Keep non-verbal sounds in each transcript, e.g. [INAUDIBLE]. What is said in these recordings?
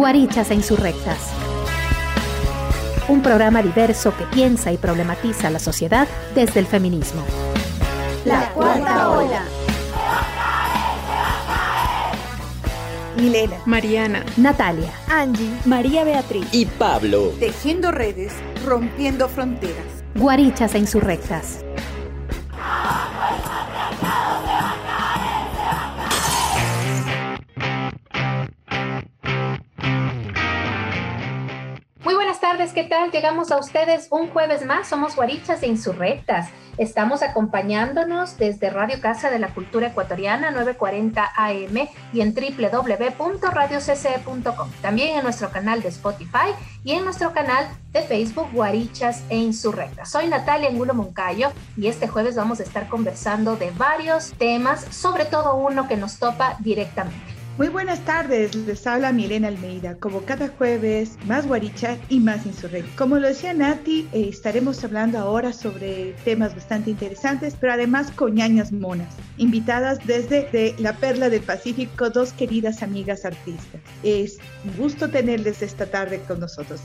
Guarichas e Insurrectas. Un programa diverso que piensa y problematiza la sociedad desde el feminismo. La cuarta ola. Milena, Mariana, Natalia, Angie, María Beatriz y Pablo. Tejiendo redes, rompiendo fronteras. Guarichas e Insurrectas. ¿Qué tal? Llegamos a ustedes un jueves más, somos Guarichas e Insurrectas. Estamos acompañándonos desde Radio Casa de la Cultura Ecuatoriana 940 AM y en www.radiocce.com. También en nuestro canal de Spotify y en nuestro canal de Facebook Guarichas e Insurrectas. Soy Natalia Angulo Moncayo y este jueves vamos a estar conversando de varios temas, sobre todo uno que nos topa directamente. Muy buenas tardes, les habla Milena Almeida. Como cada jueves, más guaricha y más insurrecta. Como lo decía Nati, eh, estaremos hablando ahora sobre temas bastante interesantes, pero además con ñañas monas. Invitadas desde de la Perla del Pacífico, dos queridas amigas artistas. Es un gusto tenerles esta tarde con nosotros.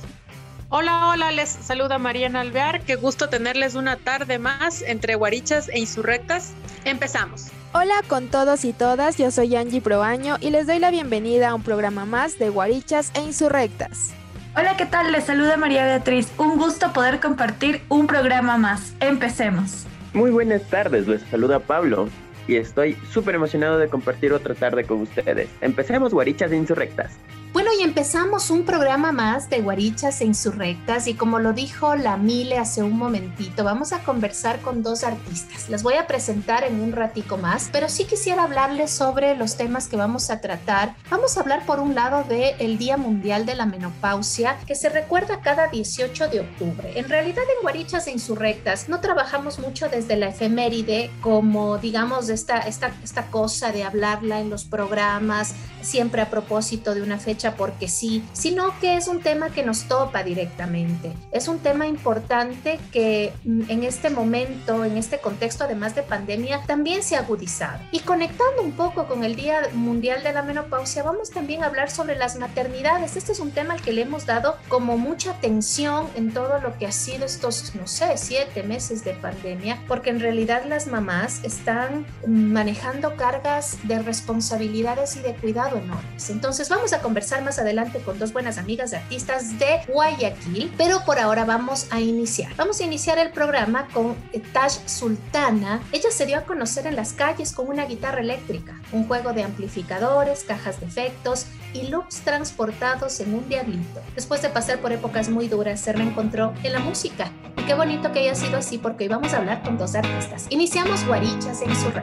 Hola, hola, les saluda Mariana Alvear. Qué gusto tenerles una tarde más entre guarichas e insurrectas. Empezamos. Hola con todos y todas, yo soy Angie Proaño y les doy la bienvenida a un programa más de Guarichas e Insurrectas. Hola, ¿qué tal? Les saluda María Beatriz. Un gusto poder compartir un programa más. Empecemos. Muy buenas tardes, les saluda Pablo y estoy súper emocionado de compartir otra tarde con ustedes. Empecemos Guarichas e Insurrectas. Bueno, y empezamos un programa más de Guarichas e Insurrectas y como lo dijo la Mile hace un momentito, vamos a conversar con dos artistas. Las voy a presentar en un ratico más, pero sí quisiera hablarles sobre los temas que vamos a tratar. Vamos a hablar por un lado del el Día Mundial de la Menopausia, que se recuerda cada 18 de octubre. En realidad en Guarichas e Insurrectas no trabajamos mucho desde la efeméride como digamos esta, esta, esta cosa de hablarla en los programas, siempre a propósito de una fecha porque sí, sino que es un tema que nos topa directamente. Es un tema importante que mm, en este momento, en este contexto además de pandemia, también se ha agudizado. Y conectando un poco con el Día Mundial de la Menopausia, vamos también a hablar sobre las maternidades. Este es un tema al que le hemos dado como mucha atención en todo lo que ha sido estos, no sé, siete meses de pandemia, porque en realidad las mamás están manejando cargas de responsabilidades y de cuidado enormes. Entonces vamos a conversar más adelante con dos buenas amigas de artistas de Guayaquil, pero por ahora vamos a iniciar. Vamos a iniciar el programa con Taj Sultana. Ella se dio a conocer en las calles con una guitarra eléctrica, un juego de amplificadores, cajas de efectos y loops transportados en un diablito. Después de pasar por épocas muy duras, se reencontró en la música. Y qué bonito que haya sido así porque hoy vamos a hablar con dos artistas. Iniciamos Guarichas en sus.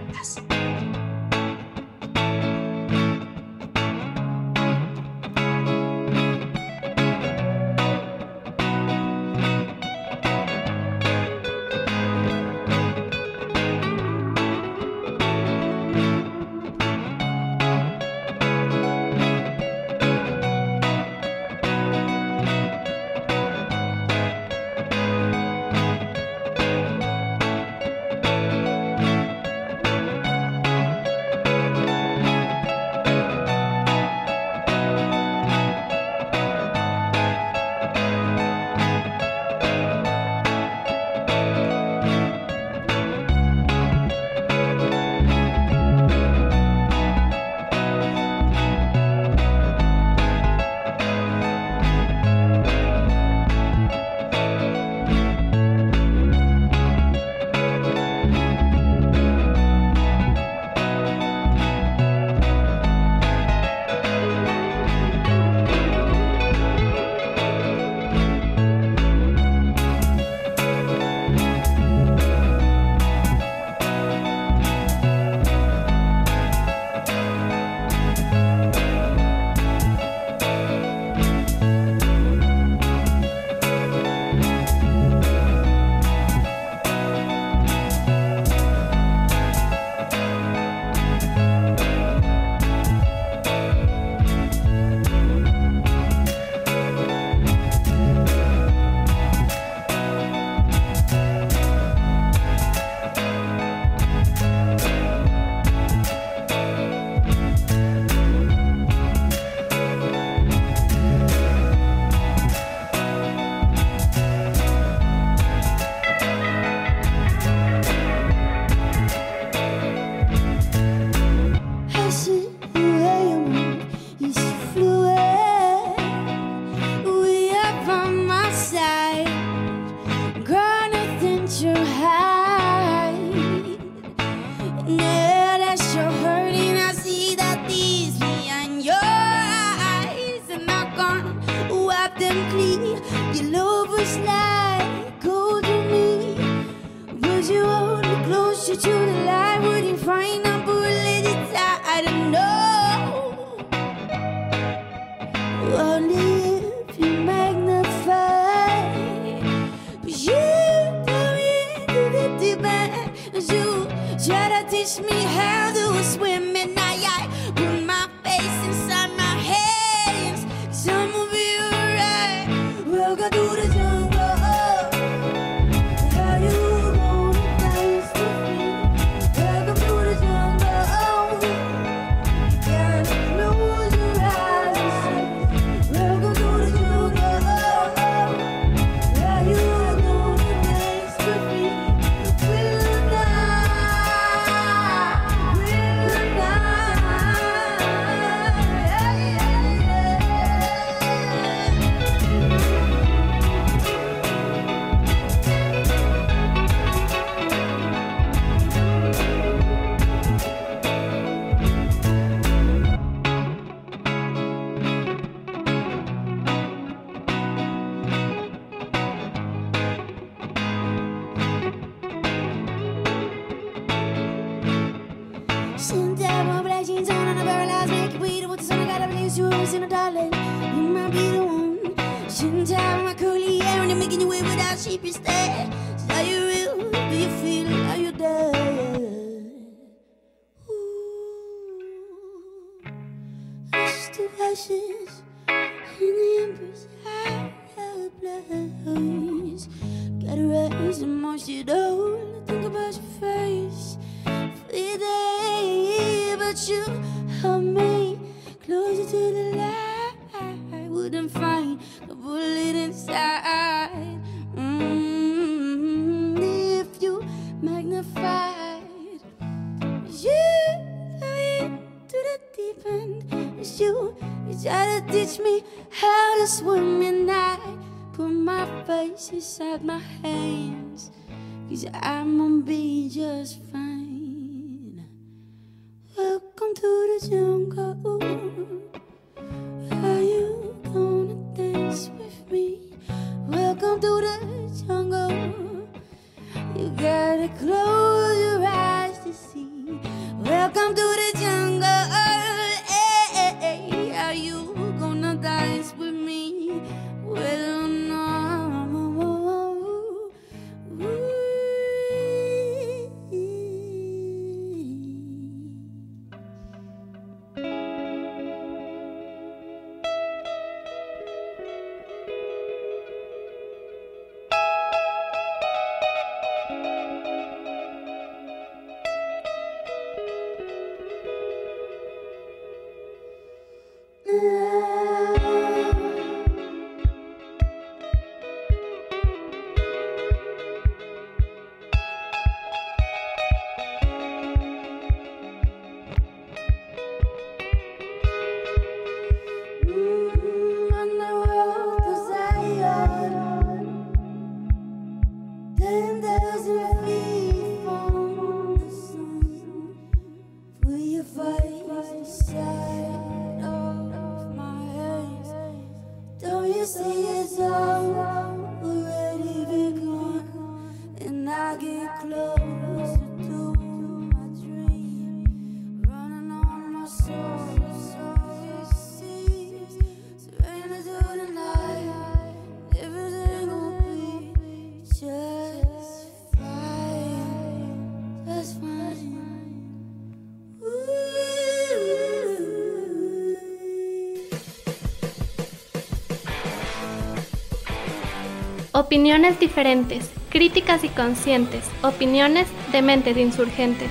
Opiniones diferentes, críticas y conscientes, opiniones de mentes insurgentes.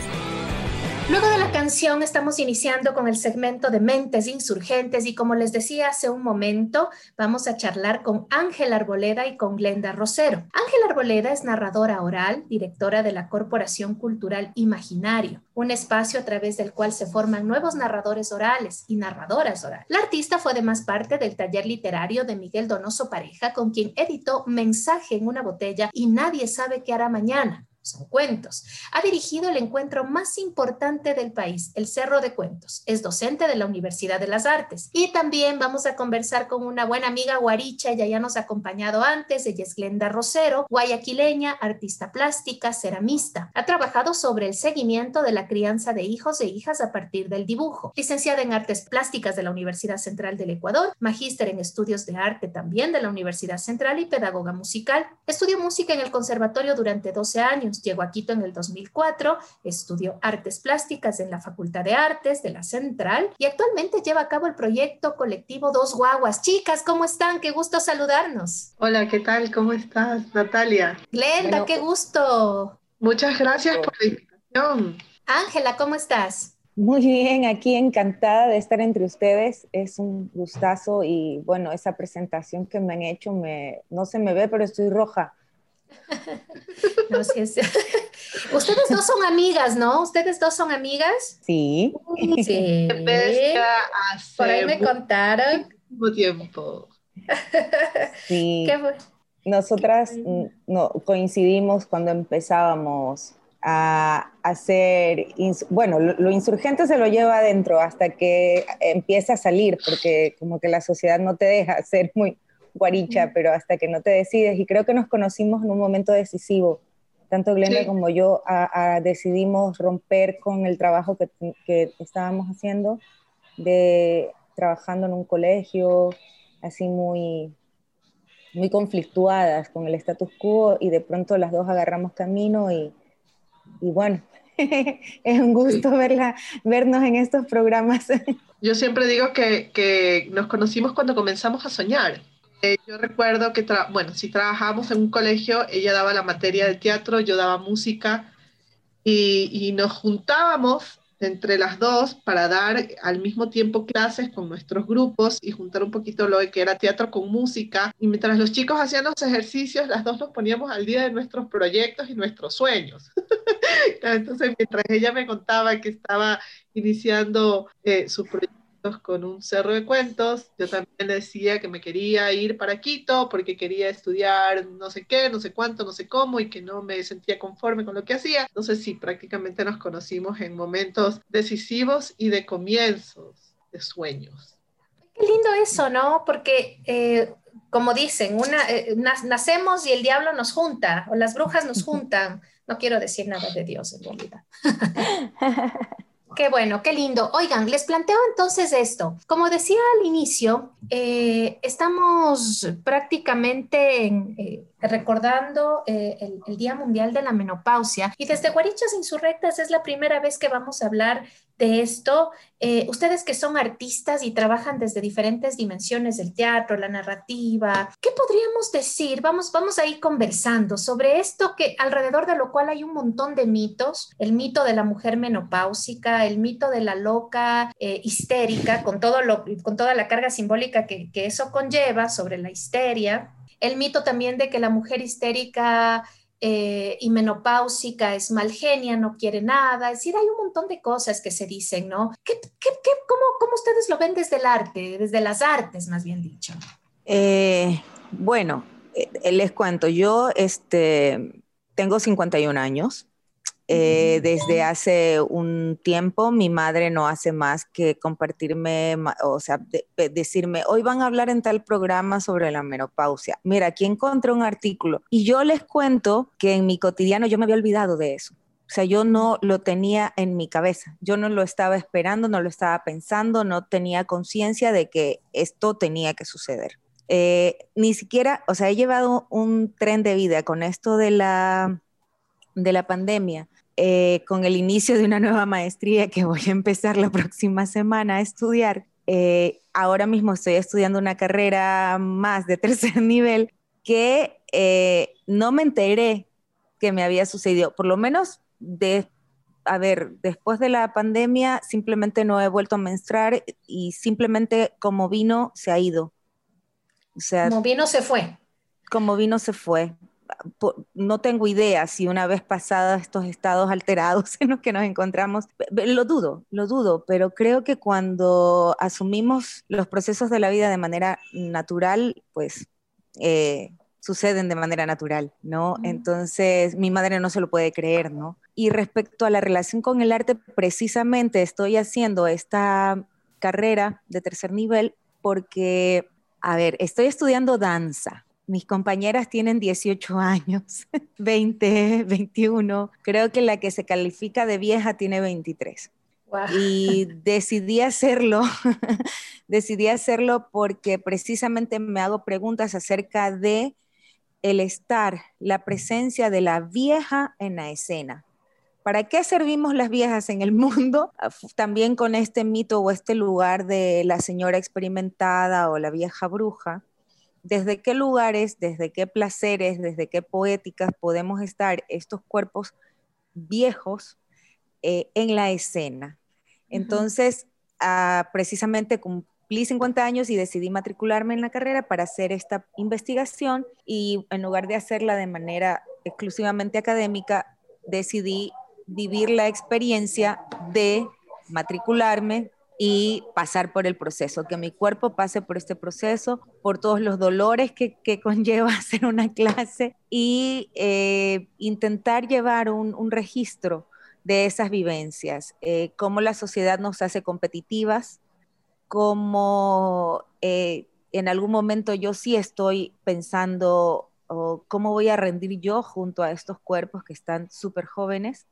Canción estamos iniciando con el segmento de Mentes Insurgentes y como les decía hace un momento, vamos a charlar con Ángel Arboleda y con Glenda Rosero. Ángel Arboleda es narradora oral, directora de la Corporación Cultural Imaginario, un espacio a través del cual se forman nuevos narradores orales y narradoras orales. La artista fue además parte del taller literario de Miguel Donoso Pareja, con quien editó Mensaje en una botella y Nadie sabe qué hará mañana son cuentos. Ha dirigido el encuentro más importante del país, el Cerro de Cuentos. Es docente de la Universidad de las Artes. Y también vamos a conversar con una buena amiga guaricha, ella ya nos ha acompañado antes, ella es Glenda Rosero, guayaquileña, artista plástica, ceramista. Ha trabajado sobre el seguimiento de la crianza de hijos e hijas a partir del dibujo. Licenciada en Artes Plásticas de la Universidad Central del Ecuador, magíster en Estudios de Arte también de la Universidad Central y pedagoga musical. Estudió música en el conservatorio durante 12 años Llegó a Quito en el 2004, estudió artes plásticas en la Facultad de Artes de la Central y actualmente lleva a cabo el proyecto colectivo Dos Guaguas. Chicas, ¿cómo están? Qué gusto saludarnos. Hola, ¿qué tal? ¿Cómo estás, Natalia? Glenda, qué gusto. Muchas gracias por la invitación. Ángela, ¿cómo estás? Muy bien, aquí encantada de estar entre ustedes. Es un gustazo y bueno, esa presentación que me han hecho, me, no se me ve, pero estoy roja. [LAUGHS] No, sé [LAUGHS] Ustedes dos son amigas, ¿no? ¿Ustedes dos son amigas? Sí. Sí. Por ahí me contaron. tiempo. [LAUGHS] Sí. Nosotras mm, no, coincidimos cuando empezábamos a hacer, bueno, lo, insurgente se lo lleva adentro hasta que empieza a salir, porque como que la sociedad no te deja ser muy, guaricha, pero hasta que no te decides, y creo que nos conocimos en un momento decisivo, tanto Glenda como yo decidimos romper con el trabajo que, que, estábamos haciendo, de trabajando en un colegio, así muy, muy conflictuadas con el status quo, y de pronto las dos agarramos camino y, y bueno, [LAUGHS] es un gusto verla, vernos en estos programas. [LAUGHS] Yo siempre digo que, que nos conocimos cuando comenzamos a soñar eh, yo recuerdo que, bueno, si trabajábamos en un colegio, ella daba la materia de teatro, yo daba música y, y, nos juntábamos entre las dos para dar al mismo tiempo clases con nuestros grupos y juntar un poquito lo que era teatro con música. Y mientras los chicos hacían los ejercicios, las dos nos poníamos al día de nuestros proyectos y nuestros sueños. [LAUGHS] Entonces, mientras ella me contaba que estaba iniciando eh, su proyecto, con un cerro de cuentos. Yo también le decía que me quería ir para Quito porque quería estudiar no sé qué, no sé cuánto, no sé cómo y que no me sentía conforme con lo que hacía. Entonces sí, prácticamente nos conocimos en momentos decisivos y de comienzos de sueños. Qué lindo eso, ¿no? Porque... Eh, como dicen, una, eh, nacemos y el diablo nos junta, o las brujas nos [LAUGHS] juntan. No quiero decir nada de Dios en realidad. [LAUGHS] Qué bueno, qué lindo. Oigan, les planteo entonces esto. Como decía al inicio, eh, estamos prácticamente eh, recordando eh, el, el, Día Mundial de la Menopausia y desde Guarichas Insurrectas es la primera vez que vamos a hablar de esto. Eh, ustedes que son artistas y trabajan desde diferentes dimensiones del teatro, la narrativa, ¿qué podríamos decir? Vamos, vamos a ir conversando sobre esto que alrededor de lo cual hay un montón de mitos, el mito de la mujer menopáusica, el mito de la loca eh, histérica, con, todo lo, con toda la carga simbólica que, que eso conlleva sobre la histeria, el mito también de que la mujer histérica eh, y menopáusica es mal genia, no quiere nada. Es decir, hay un montón de cosas que se dicen, ¿no? ¿Qué, cómo, ustedes lo ven desde el arte, desde las artes, más bien dicho? Eh, bueno, eh, les cuento, yo este, tengo 51 años. Eh, desde hace un tiempo mi madre no hace más que compartirme, o sea, decirme, hoy van a hablar en tal programa sobre la menopausia. Mira, aquí encontré un artículo y yo les cuento que en mi cotidiano yo me había olvidado de eso. O sea, yo no lo tenía en mi cabeza, yo no lo estaba esperando, no lo estaba pensando, no tenía conciencia de que esto tenía que suceder. Eh, ni siquiera, o sea, he llevado un tren de vida con esto de la, de la pandemia eh, con el inicio de una nueva maestría que voy a empezar la próxima semana a estudiar. Eh, ahora mismo estoy estudiando una carrera más de tercer [LAUGHS] nivel que eh, no me enteré que me había sucedido, por lo menos de, a ver, después de la pandemia simplemente no he vuelto a menstruar y simplemente como vino se ha ido. O sea, como vino se fue. Como vino se fue no tengo idea si una vez pasados estos estados alterados [LAUGHS] en los que nos encontramos, lo dudo, lo dudo, pero creo que cuando asumimos los procesos de la vida de manera natural, pues eh, suceden de manera natural, ¿no? Entonces, mi madre no se lo puede creer, ¿no? Y respecto a la relación con el arte, precisamente estoy haciendo esta carrera de tercer nivel porque, a ver, estoy estudiando danza. Mis compañeras tienen 18 años, [LAUGHS] 20, 21. Creo que la que se califica de vieja tiene 23. Y [LAUGHS] decidí hacerlo, [LAUGHS] decidí hacerlo porque precisamente me hago preguntas acerca de el estar, la presencia de la vieja en la escena. ¿Para qué servimos las viejas en el mundo? También con este mito o este lugar de la señora experimentada o la vieja bruja. ¿Desde qué lugares, desde qué placeres, desde qué poéticas podemos estar estos cuerpos viejos eh, en la escena? Entonces, ah, precisamente cumplí 50 años y decidí matricularme en la carrera para hacer esta investigación y en lugar de hacerla de manera exclusivamente académica, decidí vivir la experiencia de matricularme y pasar por el proceso, que mi cuerpo pase por este proceso, por todos los dolores que, [LAUGHS] conlleva hacer una clase y eh, intentar llevar un, registro de esas vivencias, eh, cómo la sociedad nos hace competitivas, cómo eh, en algún momento yo sí estoy pensando cómo voy a rendir yo junto a estos cuerpos que están súper jóvenes.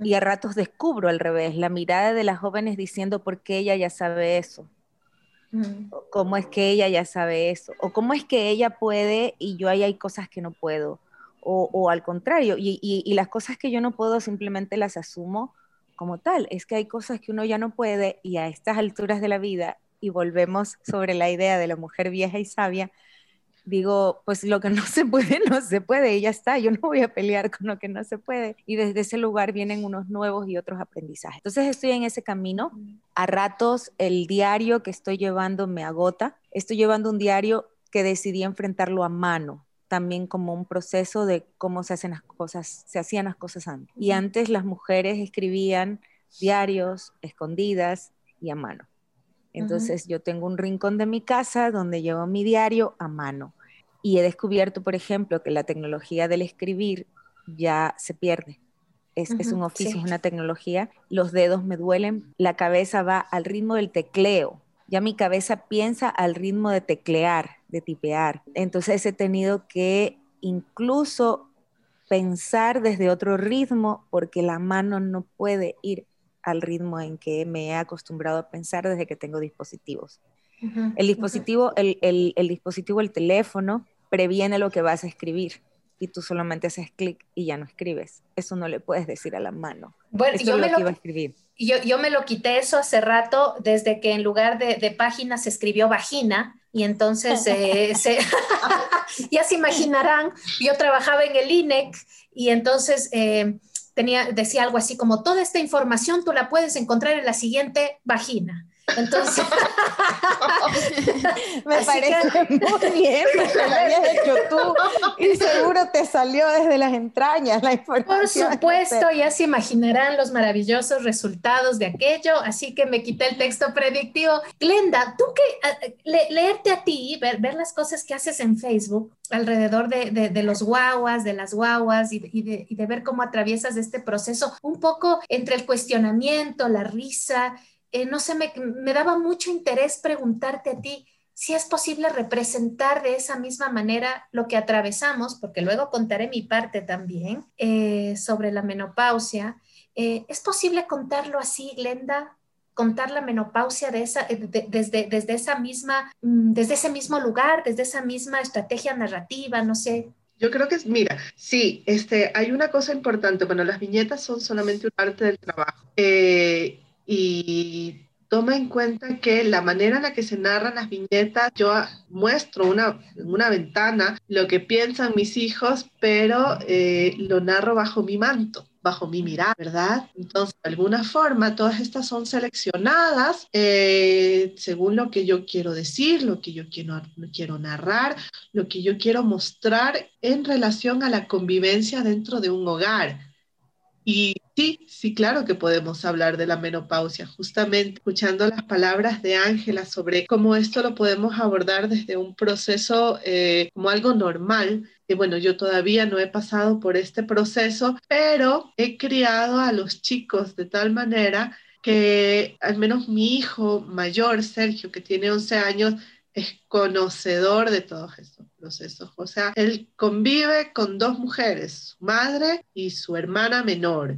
Y a ratos descubro al revés, la mirada de las jóvenes diciendo por qué ella ya sabe eso. ¿Cómo es que ella ya sabe eso? ¿O cómo es que ella puede y yo ahí hay cosas que no puedo? O, al contrario, y, y, las cosas que yo no puedo simplemente las asumo como tal. Es que hay cosas que uno ya no puede y a estas alturas de la vida, y volvemos sobre la idea de la mujer vieja y sabia, digo, pues lo que no se puede, no se puede y ya está, yo no voy a pelear con lo que no se puede. Y desde ese lugar vienen unos nuevos y otros aprendizajes. Entonces estoy en ese camino. A ratos el diario que estoy llevando me agota. Estoy llevando un diario que decidí enfrentarlo a mano también como un proceso de cómo se hacen las cosas, se hacían las cosas antes. Y antes las mujeres escribían diarios escondidas y a mano. Entonces yo tengo un rincón de mi casa donde llevo mi diario a mano. Y he descubierto, por ejemplo, que la tecnología del escribir ya se pierde. Es, es un oficio, es una tecnología. Los dedos me duelen, la cabeza va al ritmo del tecleo. Ya mi cabeza piensa al ritmo de teclear de tipear. Entonces he tenido que incluso pensar desde otro ritmo porque la mano no puede ir al ritmo en que me he acostumbrado a pensar desde que tengo dispositivos. el dispositivo, el, el, dispositivo, el teléfono, previene lo que vas a escribir y tú solamente haces clic y ya no escribes. Eso no le puedes decir a la mano. Bueno, yo me lo, iba a escribir. Yo, yo, me lo quité eso hace rato, desde que en lugar de, de página se escribió vagina, y entonces eh, [LAUGHS] [LAUGHS] ya se imaginarán, yo trabajaba en el INEC y entonces eh, tenía, decía algo así como, toda esta información tú la puedes encontrar en la siguiente vagina. Entonces, [LAUGHS] me parece muy [LAUGHS] bien que lo hayas hecho tú y seguro te salió desde las entrañas la información. Por supuesto, ya se imaginarán los maravillosos resultados de aquello, así que me quité el texto predictivo. Glenda, tú que leerte a ti, ver, ver, las cosas que haces en Facebook alrededor de, de, los guaguas, de las guaguas y, y, de, y de ver cómo atraviesas este proceso, un poco entre el cuestionamiento, la risa, eh, no sé, me, daba mucho interés preguntarte a ti si es posible representar de esa misma manera lo que atravesamos, porque luego contaré mi parte también eh, sobre la menopausia. Eh, ¿Es posible contarlo así, Glenda? contar la menopausia de esa, desde, desde, esa misma, mm, desde ese mismo lugar, desde esa misma estrategia narrativa, no sé. Yo creo que, mira, sí, este, hay una cosa importante, bueno, las viñetas son solamente una parte del trabajo y toma en cuenta que la manera en la que se narran las viñetas, yo muestro una, una ventana lo que piensan mis hijos, pero eh, lo narro bajo mi manto bajo mi mirada, ¿verdad? Entonces, de alguna forma, todas estas son seleccionadas eh, según lo que yo quiero decir, lo que yo quiero, quiero narrar, lo que yo quiero mostrar en relación a la convivencia dentro de un hogar Y sí, sí, claro que podemos hablar de la menopausia, justamente escuchando las palabras de Ángela sobre cómo esto lo podemos abordar desde un proceso eh, como algo normal. Y bueno, yo todavía no he pasado por este proceso, pero he criado a los chicos de tal manera que al menos mi hijo mayor, Sergio, que tiene 11 años, es conocedor de todos estos procesos. O sea, él convive con dos mujeres, su madre y su hermana menor.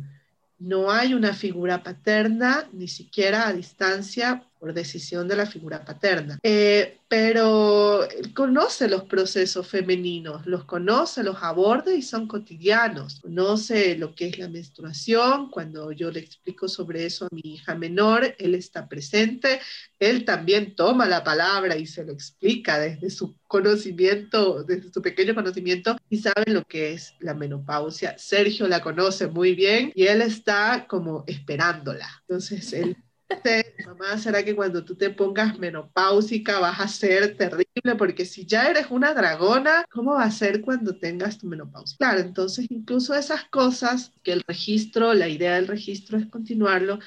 No hay una figura paterna, ni siquiera a distancia, por decisión de la figura paterna. Eh, pero conoce los procesos femeninos, los conoce, los aborda y son cotidianos. Conoce lo que es la menstruación, cuando yo le explico sobre eso a mi hija menor, él está presente, él también toma la palabra y se lo explica desde su conocimiento, desde su pequeño conocimiento y sabe lo que es la menopausia. Sergio la conoce muy bien y él está como esperándola. Entonces, él mamá, ¿será que cuando tú te pongas menopáusica vas a ser terrible? Porque si ya eres una dragona, ¿cómo va a ser cuando tengas tu menopausia? Claro, entonces incluso esas cosas que el registro, la idea del registro es continuarlo,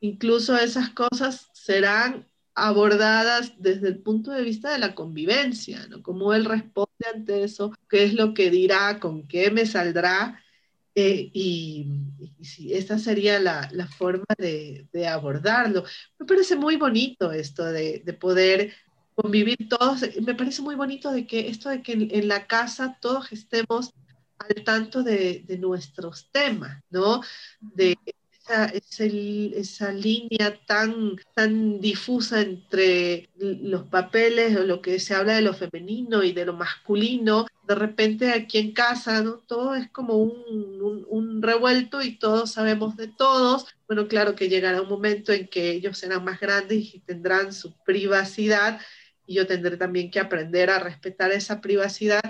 incluso esas cosas serán abordadas desde el punto de vista de la convivencia, ¿no? Cómo él responde ante eso, qué es lo que dirá, con qué me saldrá eh, y, y esta sería la, la forma de, de, abordarlo. Me parece muy bonito esto de, de, poder convivir todos. Me parece muy bonito de que esto de que en, en la casa todos estemos al tanto de, de nuestros temas, ¿no? De esa, esa, línea tan, tan difusa entre los papeles, lo que se habla de lo femenino y de lo masculino, de repente aquí en casa, ¿no? Todo es como un, un, un, revuelto y todos sabemos de todos. Bueno, claro que llegará un momento en que ellos serán más grandes y tendrán su privacidad y yo tendré también que aprender a respetar esa privacidad,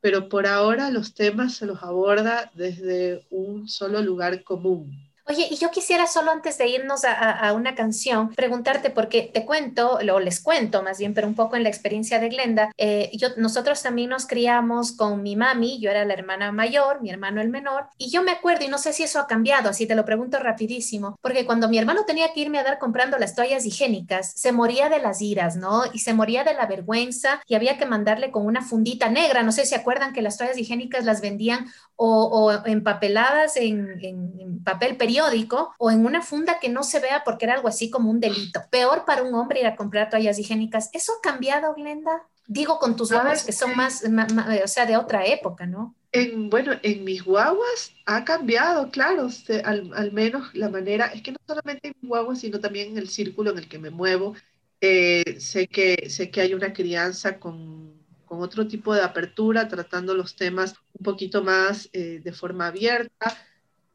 pero por ahora los temas se los aborda desde un solo lugar común. Oye, y yo quisiera solo antes de irnos a, a, una canción, preguntarte, porque te cuento, o les cuento más bien, pero un poco en la experiencia de Glenda, eh, yo, nosotros también nos criamos con mi mami, yo era la hermana mayor, mi hermano el menor, y yo me acuerdo, y no sé si eso ha cambiado, así te lo pregunto rapidísimo, porque cuando mi hermano tenía que irme a dar comprando las toallas higiénicas, se moría de las iras, ¿no? Y se moría de la vergüenza y había que mandarle con una fundita negra, no sé si acuerdan que las toallas higiénicas las vendían o, o empapeladas en, en, en papel periódico, periódico o en una funda que no se vea porque era algo así como un delito. Peor para un hombre ir a comprar toallas higiénicas. ¿Eso ha cambiado, Glenda? Digo con tus guaguas que son más, más, más, o sea, de otra época, ¿no? En, bueno, en mis guaguas ha cambiado, claro, se, al, al, menos la manera, es que no solamente en mis guaguas, sino también en el círculo en el que me muevo. Eh, sé, que, sé que hay una crianza con, con otro tipo de apertura, tratando los temas un poquito más eh, de forma abierta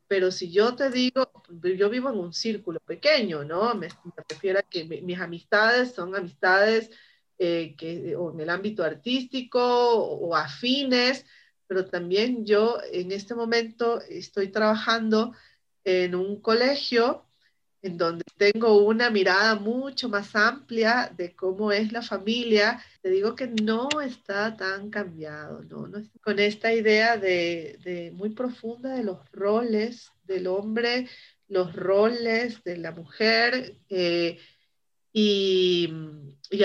pero si yo te digo, yo vivo en un círculo pequeño, ¿no? Me, me refiero a que mi, mis amistades son amistades eh, que, o en el ámbito artístico o, o afines, pero también yo en este momento estoy trabajando en un colegio en donde tengo una mirada mucho más amplia de cómo es la familia, te digo que no está tan cambiado, ¿no? con esta idea de, muy profunda de los roles del hombre, los roles de la mujer, eh, y,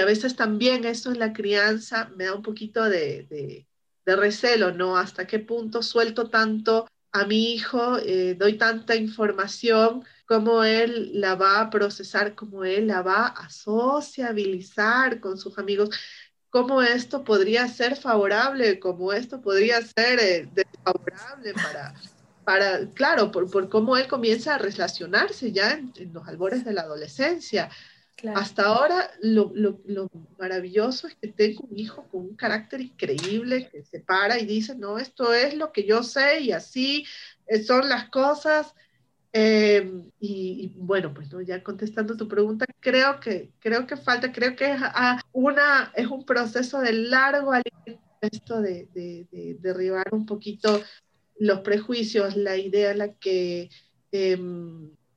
a veces también eso en la crianza me da un poquito de recelo, ¿no? Hasta qué punto suelto tanto a mi hijo, eh, doy tanta información, cómo él la va a procesar, cómo él la va a sociabilizar con sus amigos, cómo esto podría ser favorable, cómo esto podría ser eh, desfavorable para, para claro, por, por, cómo él comienza a relacionarse ya en, en los albores de la adolescencia. Hasta ahora lo, lo, lo, maravilloso es que tengo un hijo con un carácter increíble que se para y dice, no, esto es lo que yo sé y así son las cosas. Eh, y, bueno, pues ¿no? ya contestando tu pregunta, creo que, creo que falta, creo que es, a una, es un proceso de largo aliento esto de, de, de, derribar un poquito los prejuicios, la idea en la que eh,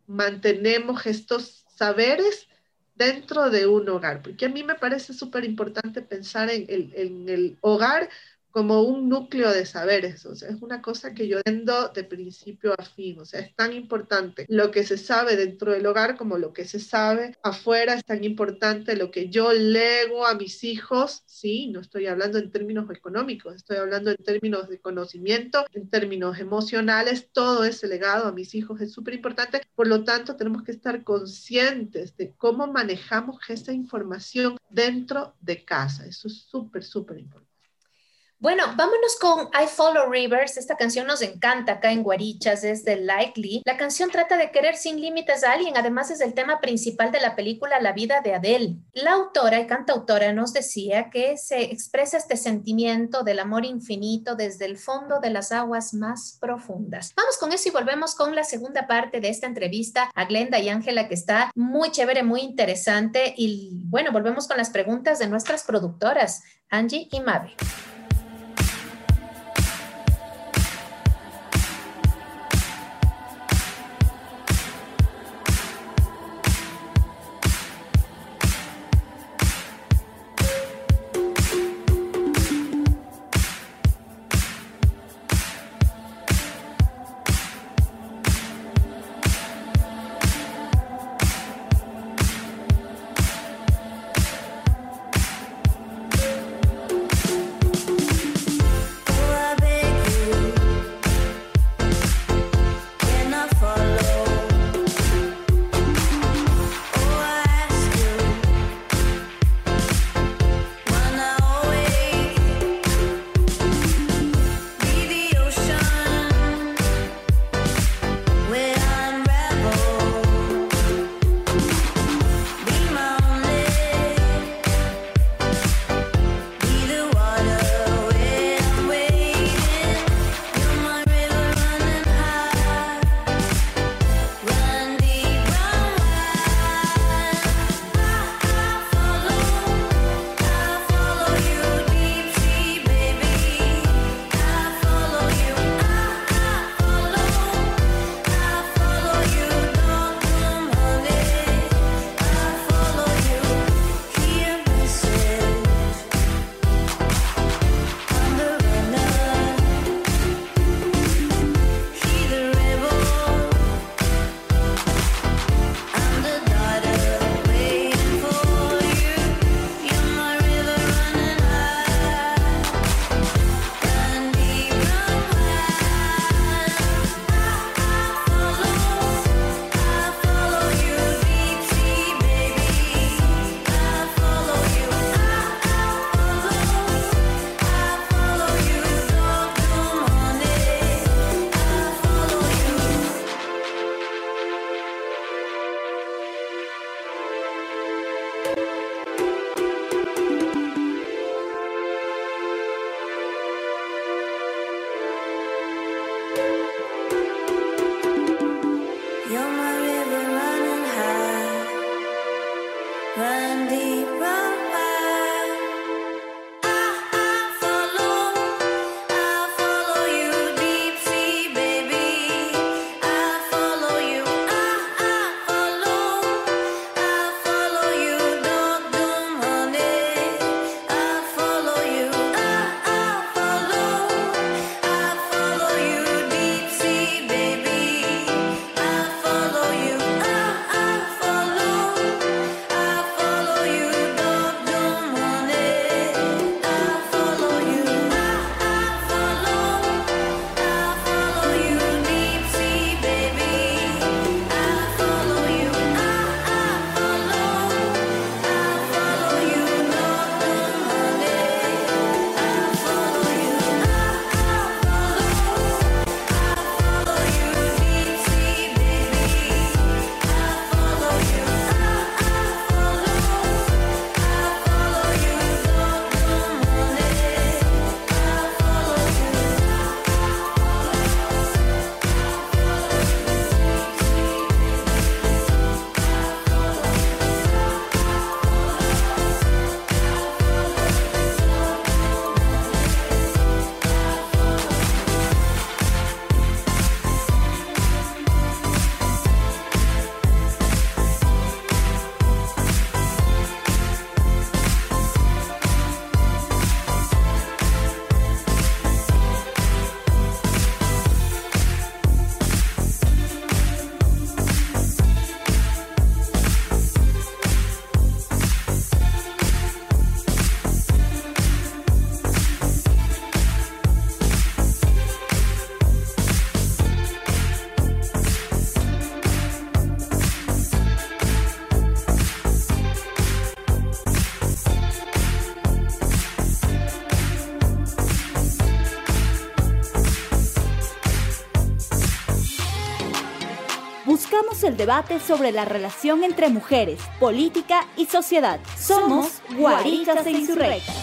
mantenemos estos saberes dentro de un hogar, porque a mí me parece súper importante pensar en el, en el, hogar como un núcleo de saberes, o sea, es una cosa que yo entiendo de principio a fin, o sea, es tan importante. Lo que se sabe dentro del hogar como lo que se sabe afuera, es tan importante lo que yo lego a mis hijos, sí, no estoy hablando en términos económicos, estoy hablando en términos de conocimiento, en términos emocionales, todo ese legado a mis hijos es súper importante, por lo tanto tenemos que estar conscientes de cómo manejamos esa información dentro de casa, eso es súper, súper importante. Bueno, vámonos con I Follow Rivers. Esta canción nos encanta acá en Guarichas, es de Likely. La canción trata de querer sin límites a alguien, además es el tema principal de la película La vida de Adele. La autora y cantautora nos decía que se expresa este sentimiento del amor infinito desde el fondo de las aguas más profundas. Vamos con eso y volvemos con la segunda parte de esta entrevista a Glenda y Ángela, que está muy chévere, muy interesante. Y bueno, volvemos con las preguntas de nuestras productoras, Angie y Mabe. Abrimos el debate sobre la relación entre mujeres, política y sociedad. Somos Guaritas e Insurrectas.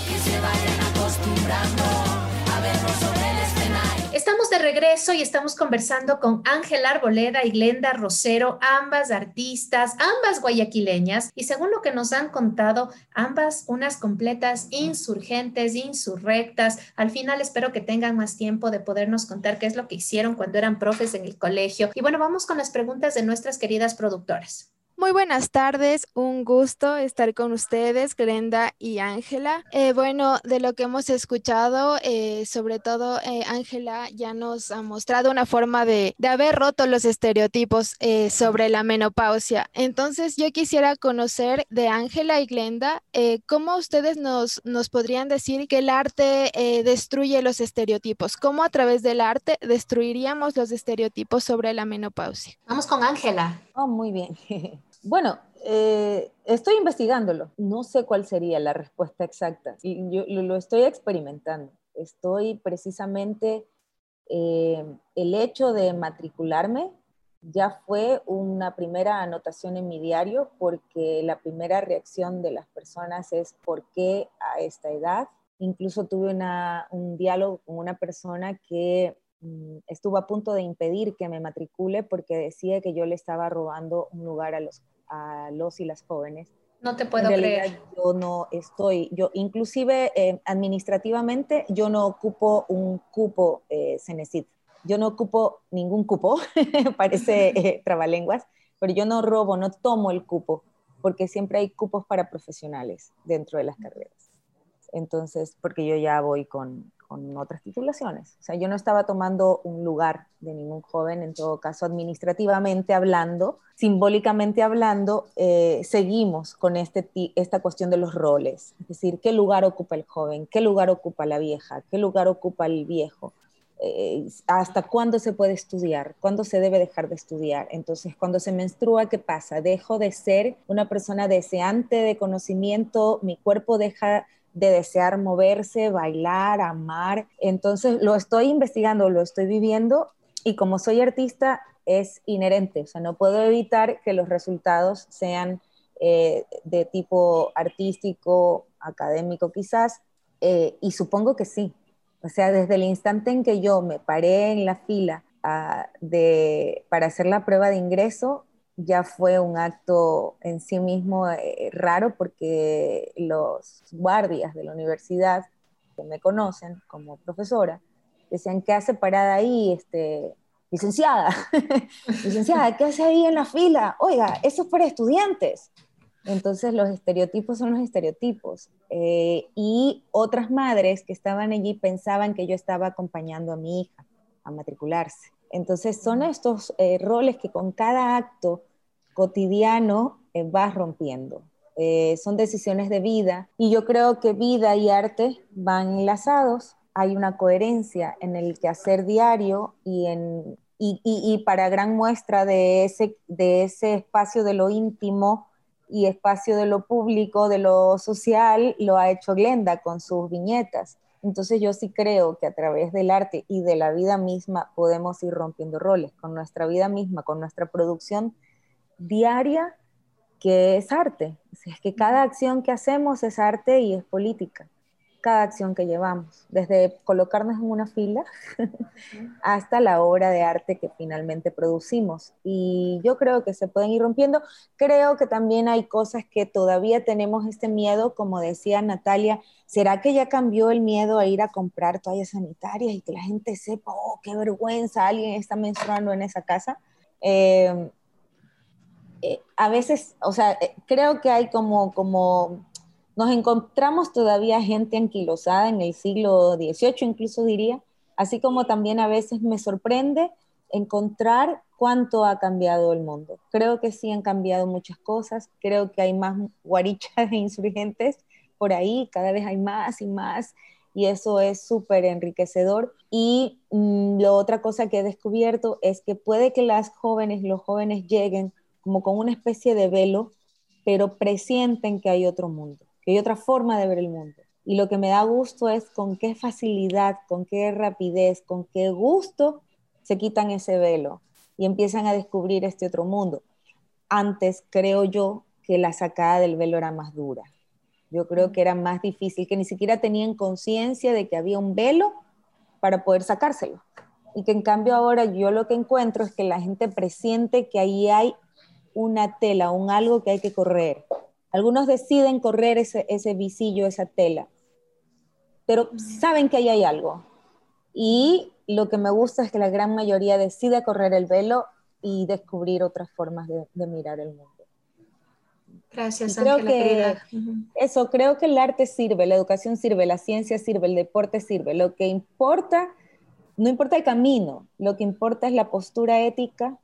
De regreso y estamos conversando con Ángel Arboleda y Glenda Rosero, ambas artistas, ambas guayaquileñas, y según lo que nos han contado, ambas unas completas insurgentes, insurrectas. Al final espero que tengan más tiempo de podernos contar qué es lo que hicieron cuando eran profes en el colegio. Y bueno, vamos con las preguntas de nuestras queridas productoras. Muy buenas tardes, un gusto estar con ustedes, Grenda y Ángela. Eh, bueno, de lo que hemos escuchado, eh, sobre todo eh, Ángela ya nos ha mostrado una forma de, de haber roto los estereotipos sobre la menopausia. Entonces yo quisiera conocer de Ángela y Glenda, ¿cómo ustedes nos, nos podrían decir que el arte destruye los estereotipos? ¿Cómo a través del arte destruiríamos los estereotipos sobre la menopausia? Vamos con Ángela. Oh, muy bien. [LAUGHS] Bueno, eh, estoy investigándolo. No sé cuál sería la respuesta exacta. Yo lo, estoy experimentando. Estoy precisamente, eh, el hecho de matricularme ya fue una primera anotación en mi diario porque la primera reacción de las personas es ¿por qué a esta edad? Incluso tuve un diálogo con una persona que estuvo a punto de impedir que me matricule porque decía que yo le estaba robando un lugar a los a los y las jóvenes. No te puedo creer. Yo no estoy, yo inclusive eh, administrativamente, yo no ocupo un cupo eh, Cenecit. Yo no ocupo ningún cupo, [LAUGHS] parece [LAUGHS] eh, trabalenguas, pero yo no robo, no tomo el cupo, porque siempre hay cupos para profesionales dentro de las carreras. Entonces, porque yo ya voy con, con otras titulaciones. O sea, yo no estaba tomando un lugar de ningún joven, en todo caso, administrativamente hablando, simbólicamente hablando, eh, seguimos con este, esta cuestión de los roles. Es decir, ¿qué lugar ocupa el joven? ¿Qué lugar ocupa la vieja? ¿Qué lugar ocupa el viejo? Eh, hasta cuándo se puede estudiar, cuándo se debe dejar de estudiar. Entonces, cuando se menstrua, ¿qué pasa? Dejo de ser una persona deseante de conocimiento, mi cuerpo deja de desear moverse, bailar, amar. Entonces lo estoy investigando, lo estoy viviendo y como soy artista es inherente, o sea, no puedo evitar que los resultados sean eh, de tipo artístico, académico quizás, eh, y supongo que sí. O sea, desde el instante en que yo me paré en la fila ah, de, para hacer la prueba de ingreso, ya fue un acto en sí mismo eh, raro porque los guardias de la universidad que me conocen como profesora decían, ¿qué hace parada ahí, este, licenciada? [LAUGHS] licenciada, ¿qué hace ahí en la fila? Oiga, eso es para estudiantes. Entonces los estereotipos son los estereotipos. Eh, y otras madres que estaban allí pensaban que yo estaba acompañando a mi hija a matricularse. Entonces son estos eh, roles que con cada acto cotidiano eh, vas rompiendo. Eh, son decisiones de vida y yo creo que vida y arte van enlazados. Hay una coherencia en el quehacer diario y, en, y, para gran muestra de ese, de ese espacio de lo íntimo y espacio de lo público, de lo social, lo ha hecho Glenda con sus viñetas. Entonces yo sí creo que a través del arte y de la vida misma podemos ir rompiendo roles, con nuestra vida misma, con nuestra producción diaria que es arte. es que cada acción que hacemos es arte y es política. Cada acción que llevamos, desde colocarnos en una fila hasta la obra de arte que finalmente producimos. Y yo creo que se pueden ir rompiendo. Creo que también hay cosas que todavía tenemos este miedo, como decía Natalia, ¿será que ya cambió el miedo a ir a comprar toallas sanitarias y que la gente sepa, oh, qué vergüenza, alguien está menstruando en esa casa? Eh, eh, a veces, o sea, eh, creo que hay como, como, nos encontramos todavía gente anquilosada en el siglo XVIII, incluso diría, así como también a veces me sorprende encontrar cuánto ha cambiado el mundo. Creo que sí han cambiado muchas cosas, creo que hay más guarichas [LAUGHS] e insurgentes por ahí, cada vez hay más y más, y eso es súper enriquecedor. Y mm, la otra cosa que he descubierto es que puede que las jóvenes, los jóvenes lleguen como con una especie de velo, pero presienten que hay otro mundo, que hay otra forma de ver el mundo. Y lo que me da gusto es con qué facilidad, con qué rapidez, con qué gusto se quitan ese velo. y empiezan a descubrir este otro mundo. Antes, creo yo, que la sacada del velo era más dura. Yo creo que era más difícil, que ni siquiera tenían conciencia de que había un velo para poder sacárselo. Y que en cambio ahora yo lo que encuentro es que la gente presiente que ahí hay una tela, un algo que hay que correr. Algunos deciden correr ese, ese visillo, esa tela, pero saben que ahí hay algo. Y lo que me gusta es que la gran mayoría decide correr el velo y descubrir otras formas de, mirar el mundo. Gracias, creo que eso, creo que el arte sirve, la educación sirve, la ciencia sirve, el deporte sirve. Lo que importa, no importa el camino, lo que importa es la postura ética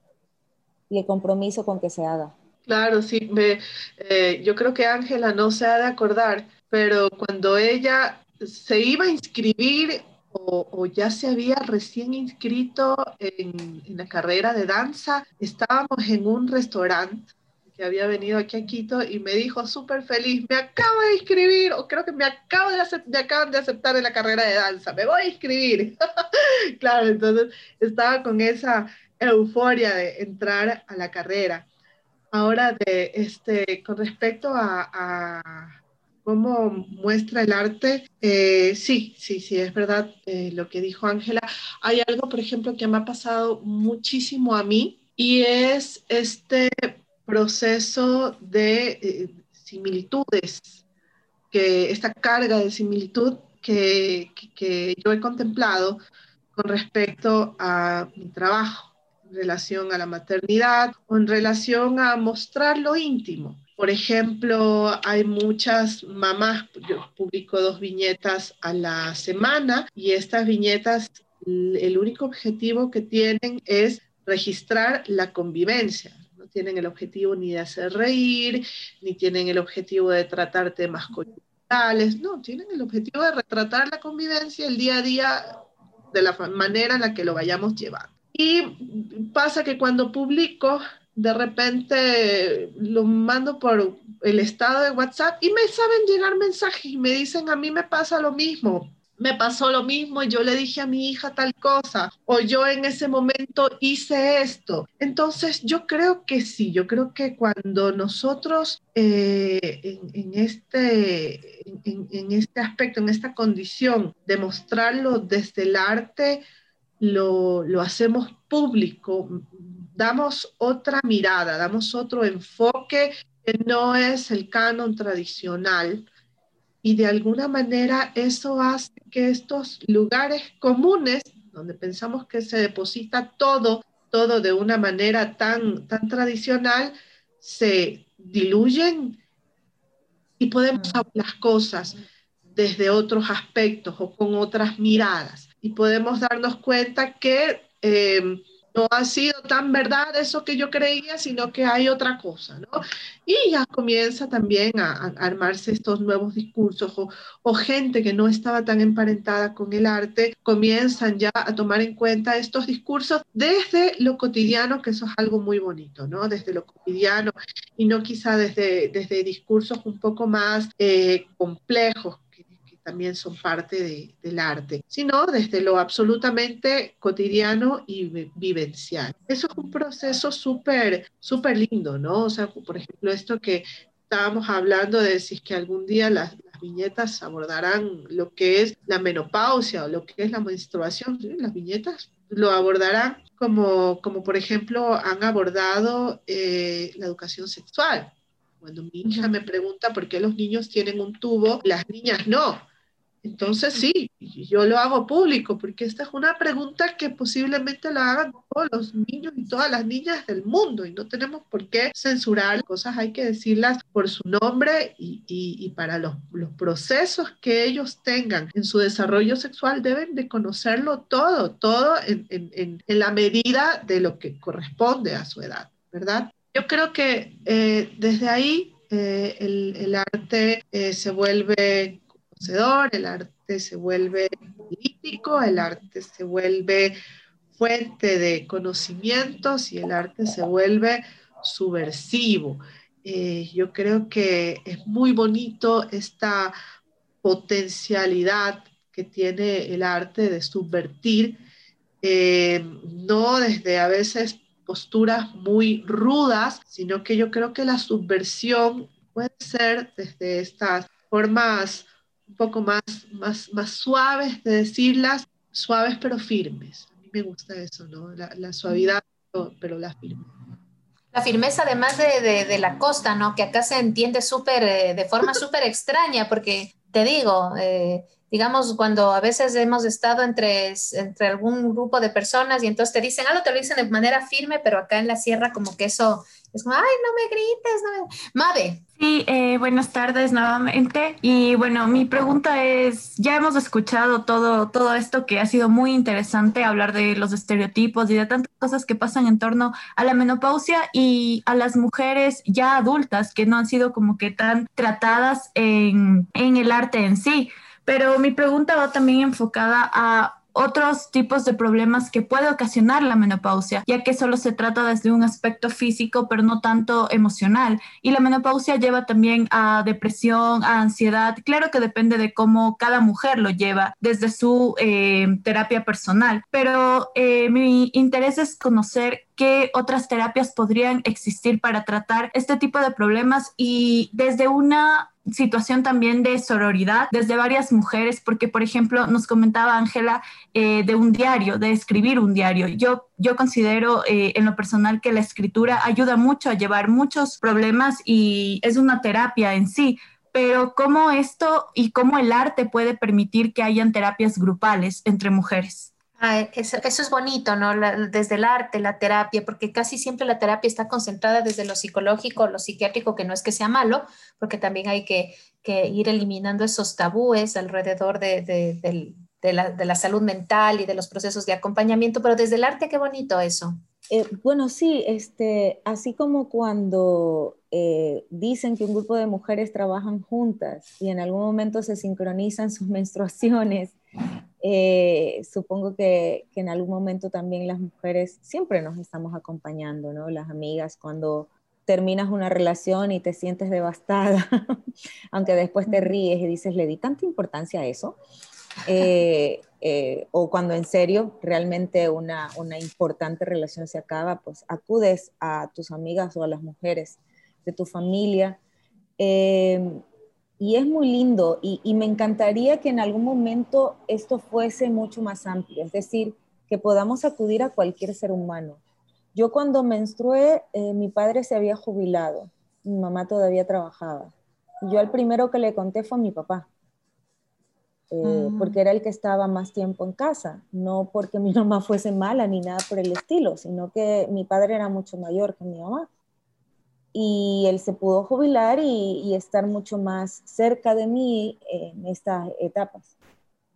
y el compromiso con que se haga. Claro, sí, me, eh, yo creo que Ángela no se ha de acordar, pero cuando ella se iba a inscribir o, ya se había recién inscrito en, la carrera de danza, estábamos en un restaurante que había venido aquí a Quito y me dijo súper feliz, me acabo de inscribir, o creo que me, acabo de me acaban de aceptar en la carrera de danza, me voy a inscribir. [LAUGHS] claro, entonces estaba con esa euforia de entrar a la carrera. Ahora, de, este, con respecto a cómo muestra el arte, eh, sí, sí, sí, es verdad eh, lo que dijo Ángela. Hay algo, por ejemplo, que me ha pasado muchísimo a mí y es este proceso de eh, similitudes, que esta carga de similitud que, que yo he contemplado con respecto a mi trabajo relación a la maternidad o en relación a mostrar lo íntimo. Por ejemplo, hay muchas mamás, yo publico dos viñetas a la semana y estas viñetas, el único objetivo que tienen es registrar la convivencia. No tienen el objetivo ni de hacer reír, ni tienen el objetivo de tratar temas culturales, no, tienen el objetivo de retratar la convivencia el día a día de la manera en la que lo vayamos llevando. Y pasa que cuando publico de repente lo mando por el estado de WhatsApp y me saben llegar mensajes y me dicen, a mí me pasa lo mismo, me pasó lo mismo, yo le dije a mi hija tal cosa, o yo en ese momento hice esto. Entonces, yo creo que sí, yo creo que cuando nosotros eh, en, este, en, este aspecto, en esta condición de mostrarlo desde el arte, lo, lo hacemos público, damos otra mirada, damos otro enfoque que no es el canon tradicional. Y de alguna manera eso hace que estos lugares comunes, donde pensamos que se deposita todo, todo de una manera tan, tan tradicional, se diluyen y podemos ver las cosas desde otros aspectos o con otras miradas. Y podemos darnos cuenta que eh, no ha sido tan verdad eso que yo creía, sino que hay otra cosa, ¿no? Y ya comienza también a, armarse estos nuevos discursos o, gente que no estaba tan emparentada con el arte, comienzan ya a tomar en cuenta estos discursos desde lo cotidiano, que eso es algo muy bonito, ¿no? Desde lo cotidiano y no quizá desde, desde discursos un poco más eh, complejos también son parte del arte, sino desde lo absolutamente cotidiano y vivencial. Eso es un proceso súper, súper lindo, ¿no? O sea, por ejemplo, esto que estábamos hablando de si es que algún día las, viñetas abordarán lo que es la menopausia o lo que es la menstruación, las viñetas lo abordarán como, como por ejemplo han abordado eh, la educación sexual. Cuando mi hija me pregunta por qué los niños tienen un tubo, las niñas no. Entonces sí, yo lo hago público porque esta es una pregunta que posiblemente la hagan todos los niños y todas las niñas del mundo y no tenemos por qué censurar cosas, hay que decirlas por su nombre y, para los, procesos que ellos tengan en su desarrollo sexual deben de conocerlo todo, todo en, la medida de lo que corresponde a su edad, ¿verdad? Yo creo que eh, desde ahí eh, el, arte eh, se vuelve el arte se vuelve político, el arte se vuelve fuente de conocimientos y el arte se vuelve subversivo. Eh, yo creo que es muy bonito esta potencialidad que tiene el arte de subvertir, eh, no desde a veces posturas muy rudas, sino que yo creo que la subversión puede ser desde estas formas un poco más, más, más suaves de decirlas, suaves pero firmes. A mí me gusta eso, ¿no? La, suavidad, pero la firmeza. La firmeza además de, de, la costa, ¿no? Que acá se entiende súper, eh, de forma [LAUGHS] súper extraña, porque te digo, eh, digamos, cuando a veces hemos estado entre, entre algún grupo de personas y entonces te dicen algo, te lo dicen de manera firme, pero acá en la sierra como que eso es como, ay, no me grites, no me... Mabe. Sí, eh, buenas tardes nuevamente. Y bueno, mi pregunta es, ya hemos escuchado todo, todo esto que ha sido muy interesante, hablar de los estereotipos y de tantas cosas que pasan en torno a la menopausia y a las mujeres ya adultas que no han sido como que tan tratadas en, en el arte en sí. Pero mi pregunta va también enfocada a otros tipos de problemas que puede ocasionar la menopausia, ya que solo se trata desde un aspecto físico, pero no tanto emocional. Y la menopausia lleva también a depresión, a ansiedad. Claro que depende de cómo cada mujer lo lleva desde su eh, terapia personal, pero eh, mi interés es conocer qué otras terapias podrían existir para tratar este tipo de problemas y desde una situación también de sororidad desde varias mujeres, porque por ejemplo nos comentaba Ángela eh, de un diario, de escribir un diario. Yo, yo considero eh, en lo personal que la escritura ayuda mucho a llevar muchos problemas y es una terapia en sí. Pero cómo esto y cómo el arte puede permitir que hayan terapias grupales entre mujeres. Ah, eso, es bonito, ¿no? desde el arte, la terapia, porque casi siempre la terapia está concentrada desde lo psicológico, lo psiquiátrico, que no es que sea malo, porque también hay que, ir eliminando esos tabúes alrededor de, la, salud mental y de los procesos de acompañamiento, pero desde el arte, qué bonito eso. Eh, bueno, sí, este, así como cuando eh, dicen que un grupo de mujeres trabajan juntas y en algún momento se sincronizan sus menstruaciones, eh, supongo que, en algún momento también las mujeres siempre nos estamos acompañando, ¿no? Las amigas, cuando terminas una relación y te sientes devastada, [LAUGHS] aunque después te ríes y dices, le di tanta importancia a eso. Eh, eh, o cuando en serio realmente una, una importante relación se acaba, pues acudes a tus amigas o a las mujeres de tu familia y es muy lindo y, me encantaría que en algún momento esto fuese mucho más amplio, es decir, que podamos acudir a cualquier ser humano. Yo cuando menstrué, eh, mi padre se había jubilado, mi mamá todavía trabajaba. Yo al primero que le conté fue a mi papá, eh, mm. porque era el que estaba más tiempo en casa, no porque mi [LAUGHS] mamá fuese mala ni nada por el estilo, sino que mi padre era mucho mayor que mi mamá y él se pudo jubilar y, estar mucho más cerca de mí en estas etapas.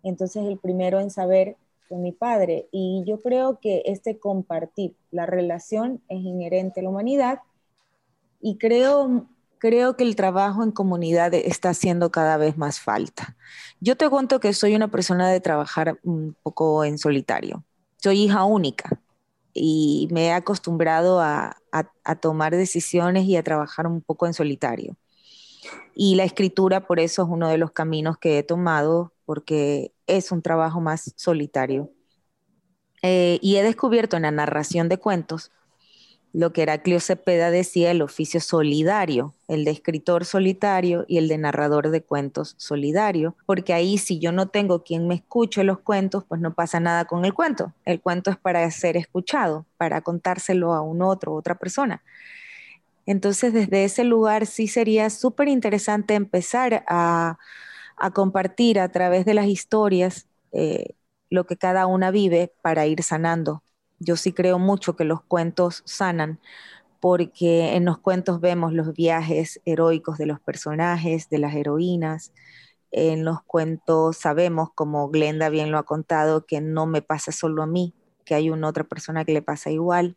Entonces el primero en saber fue mi padre y yo creo que este compartir la relación es inherente a la humanidad y creo, creo que el trabajo en comunidad está haciendo cada vez más falta. Yo te cuento que soy una persona de trabajar un poco en solitario. Soy hija única y me he acostumbrado a, tomar decisiones y a trabajar un poco en solitario. Y la escritura por eso es uno de los caminos que he tomado porque es un trabajo más solitario. Eh, y he descubierto en la narración de cuentos lo que Heraclio Cepeda decía, el oficio solidario, el de escritor solitario y el de narrador de cuentos solidario, porque ahí si yo no tengo quien me escuche los cuentos, pues no pasa nada con el cuento. El cuento es para ser escuchado, para contárselo a un otro, otra persona. Entonces, desde ese lugar sí sería súper interesante empezar a, compartir a través de las historias eh, lo que cada una vive para ir sanando yo sí creo mucho que los cuentos sanan, porque en los cuentos vemos los viajes heroicos de los personajes, de las heroínas. En los cuentos sabemos, como Glenda bien lo ha contado, que no me pasa solo a mí, que hay una otra persona que le pasa igual,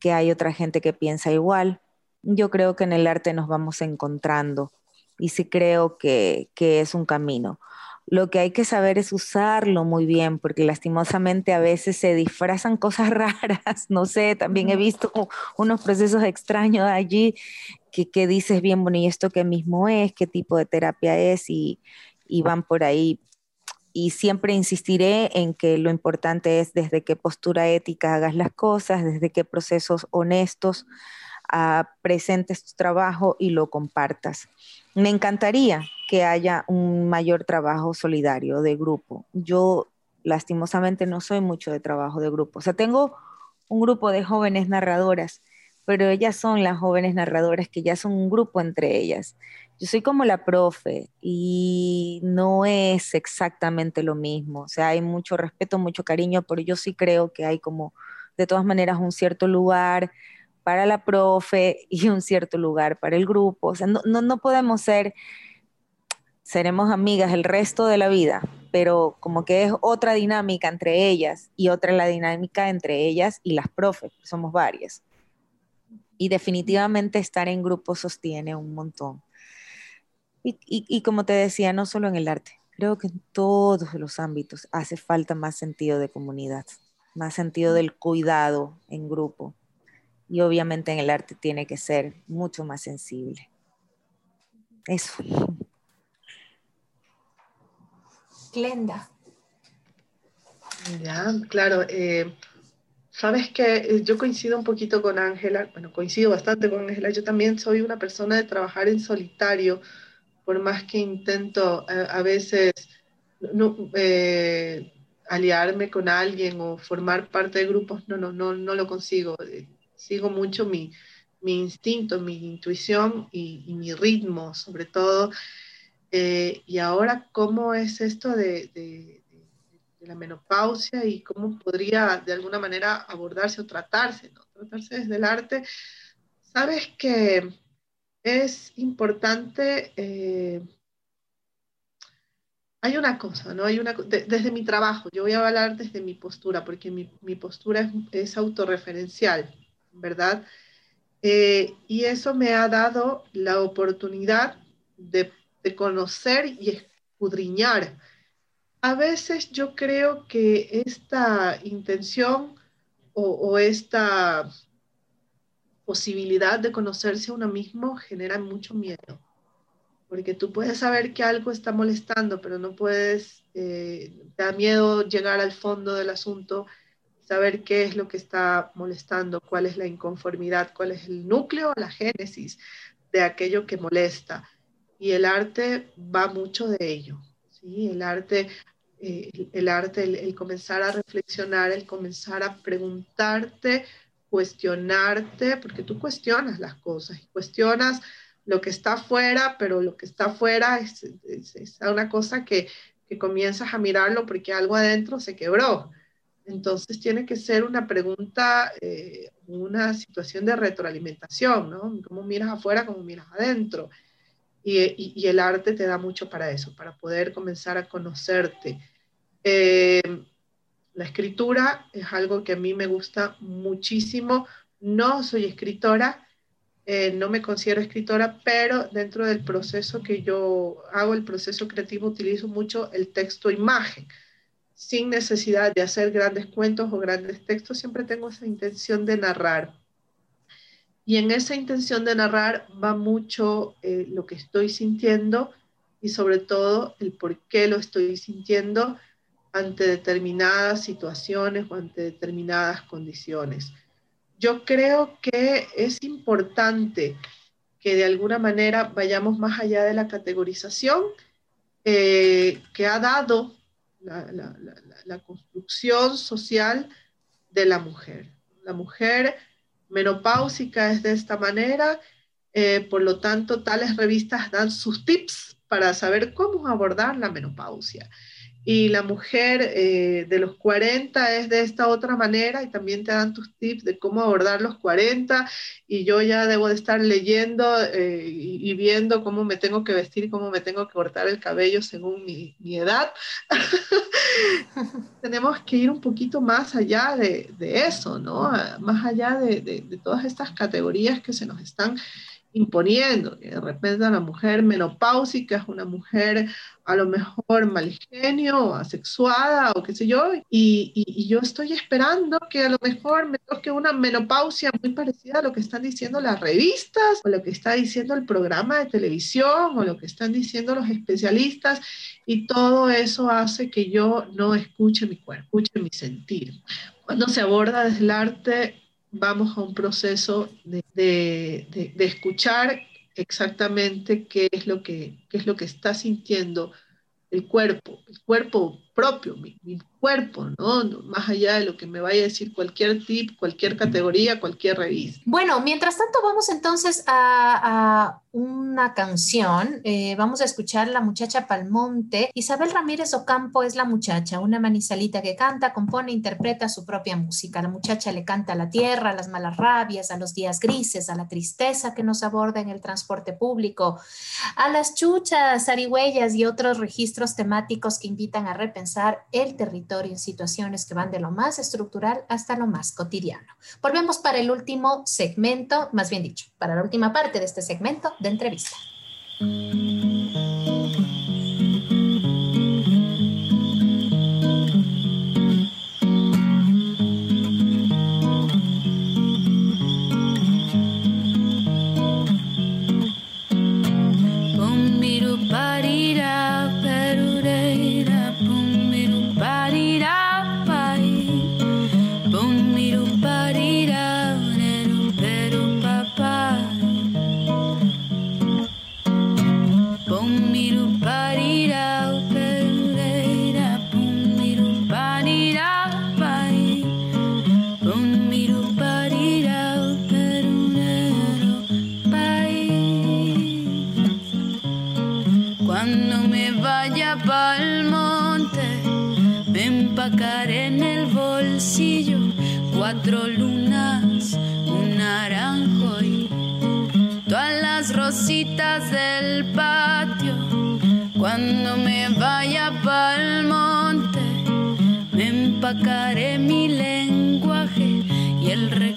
que hay otra gente que piensa igual. Yo creo que en el arte nos vamos encontrando y sí creo que, que es un camino. Lo que hay que saber es usarlo muy bien, porque lastimosamente a veces se disfrazan cosas [LAUGHS] raras. No sé, también he visto unos procesos extraños allí que, que dices bien, bueno, ¿y esto qué mismo es? ¿Qué tipo de terapia es? Y, y van por ahí. y siempre insistiré en que lo importante es desde qué postura ética hagas las cosas, desde qué procesos honestos ah, presentes tu trabajo y lo compartas. Me encantaría que haya un mayor trabajo solidario de grupo. Yo lastimosamente no soy mucho de trabajo de grupo. O sea, tengo un grupo de jóvenes narradoras, pero ellas son las jóvenes narradoras que ya son un grupo entre ellas. Yo soy como la profe y no es exactamente lo mismo. O sea, hay mucho respeto, mucho cariño, pero yo sí creo que hay como, de todas maneras, un cierto lugar para la profe [LAUGHS] y un cierto lugar para el grupo. O sea, no, no, no podemos ser, seremos amigas el resto de la vida, pero como que es otra dinámica entre ellas y otra la dinámica entre ellas y las profes, somos varias. Y definitivamente estar en grupo sostiene un montón. Y, como te decía, no solo en el arte, creo que en todos los ámbitos hace falta más sentido de comunidad, más sentido del cuidado en grupo. Y obviamente en el arte tiene que ser mucho más sensible. Eso. Glenda. Ya, claro. Eh, Sabes que eh, yo coincido un poquito con Ángela, bueno, coincido bastante con Ángela. Yo también soy una persona de trabajar en solitario por más que intento eh, a, veces no, aliarme con alguien o formar parte de grupos, no, no, no, no lo consigo. Sigo mucho mi, mi instinto, mi intuición y, mi ritmo, sobre todo. Y ahora, ¿cómo es esto de, la menopausia y cómo podría de alguna manera abordarse o tratarse? ¿no? Tratarse desde el arte. Sabes que es importante, eh, hay una cosa, ¿no? Hay una, desde mi trabajo, yo voy a hablar desde mi postura, porque mi, postura es, autorreferencial, ¿verdad? Eh, y eso me ha dado la oportunidad de, conocer y escudriñar. A veces yo creo que esta intención o esta posibilidad de conocerse a uno mismo genera mucho miedo, porque tú puedes saber que algo está molestando, pero no puedes, eh, te da miedo llegar al fondo del asunto, saber qué es lo que está molestando, cuál es la inconformidad, cuál es el núcleo, la génesis de aquello que molesta. Y el arte va mucho de ello. ¿sí? El arte, eh, el, arte el comenzar a reflexionar, el comenzar a preguntarte cuestionarte, porque tú cuestionas las cosas y cuestionas lo que está afuera, pero lo que está afuera es, es, una cosa que, que, comienzas a mirarlo porque algo adentro se quebró. Entonces tiene que ser una pregunta, eh, una situación de retroalimentación, ¿no? Cómo miras afuera, cómo miras adentro. Y, el arte te da mucho para eso, para poder comenzar a conocerte. Eh, la escritura es algo que a mí me gusta muchísimo. No soy escritora, eh, no me considero escritora, pero dentro del proceso que yo hago, el proceso creativo, utilizo mucho el texto-imagen. Sin necesidad de hacer grandes cuentos o grandes textos, siempre tengo esa intención de narrar. Y en esa intención de narrar va mucho eh, lo que estoy sintiendo y sobre todo el por qué lo estoy sintiendo ante determinadas situaciones o ante determinadas condiciones. Yo creo que es importante que de alguna manera vayamos más allá de la categorización eh, que ha dado la, construcción social de la mujer. La mujer menopáusica es de esta manera, eh, por lo tanto, tales revistas dan sus tips para saber cómo abordar la menopausia y la mujer eh, de los 40 es de esta otra manera y también te dan tus tips de cómo abordar los 40 y yo ya debo de estar leyendo eh, y, viendo cómo me tengo que vestir y cómo me tengo que cortar el cabello según mi, mi edad. [LAUGHS] Tenemos que ir un poquito más allá de, de eso, ¿no? Más allá de, de, de todas estas categorías que se nos están imponiendo, que de repente la mujer menopáusica es una mujer a lo mejor mal genio, asexuada o qué sé yo, y, y, yo estoy esperando que a lo mejor me toque una menopausia muy parecida a lo que están diciendo las revistas o lo que está diciendo el programa de televisión o lo que están diciendo los especialistas y todo eso hace que yo no escuche mi cuerpo, escuche mi sentir. Cuando se aborda desde el arte vamos a un proceso de, de, de, escuchar exactamente qué es, lo que, qué es lo que está sintiendo el cuerpo, el cuerpo propio, mi, cuerpo, ¿no? Más allá de lo que me vaya a decir cualquier tip, cualquier categoría, cualquier revista. Bueno, mientras tanto vamos entonces a, una canción. Eh, vamos a escuchar La muchacha Palmonte. Isabel Ramírez Ocampo es la muchacha, una manizalita que canta, compone, interpreta su propia música. La muchacha le canta a la tierra, a las malas rabias, a los días grises, a la tristeza que nos aborda en el transporte público, a las chuchas, arihuellas y otros registros temáticos que invitan a repensar el territorio en situaciones que van de lo más estructural hasta lo más cotidiano. Volvemos para el último segmento, más bien dicho, para la última parte de este segmento de entrevista. Cuatro lunas, un naranjo y todas las rositas del patio. Cuando me vaya pa'l monte, me empacaré mi lenguaje y el recuerdo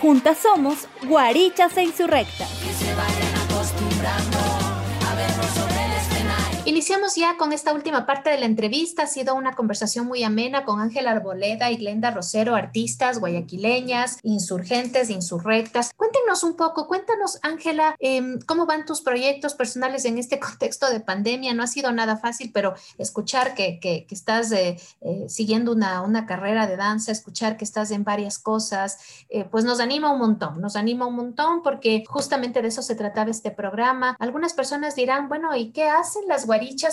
Juntas somos guarichas e insurrectas. Iniciamos ya con esta última parte de la entrevista. Ha sido una conversación muy amena con Ángela Arboleda y Glenda Rosero, artistas guayaquileñas, insurgentes, insurrectas. Cuéntenos un poco, cuéntanos, Ángela, em, cómo van tus proyectos personales en este [LAUGHS] contexto de pandemia. No ha sido nada fácil, pero escuchar que, que- estás eh, eh, siguiendo una, una carrera de danza, escuchar que estás en varias cosas, eh, pues nos anima un montón, nos anima un montón porque justamente de eso se trataba este programa. Algunas personas dirán, bueno, ¿y qué hacen las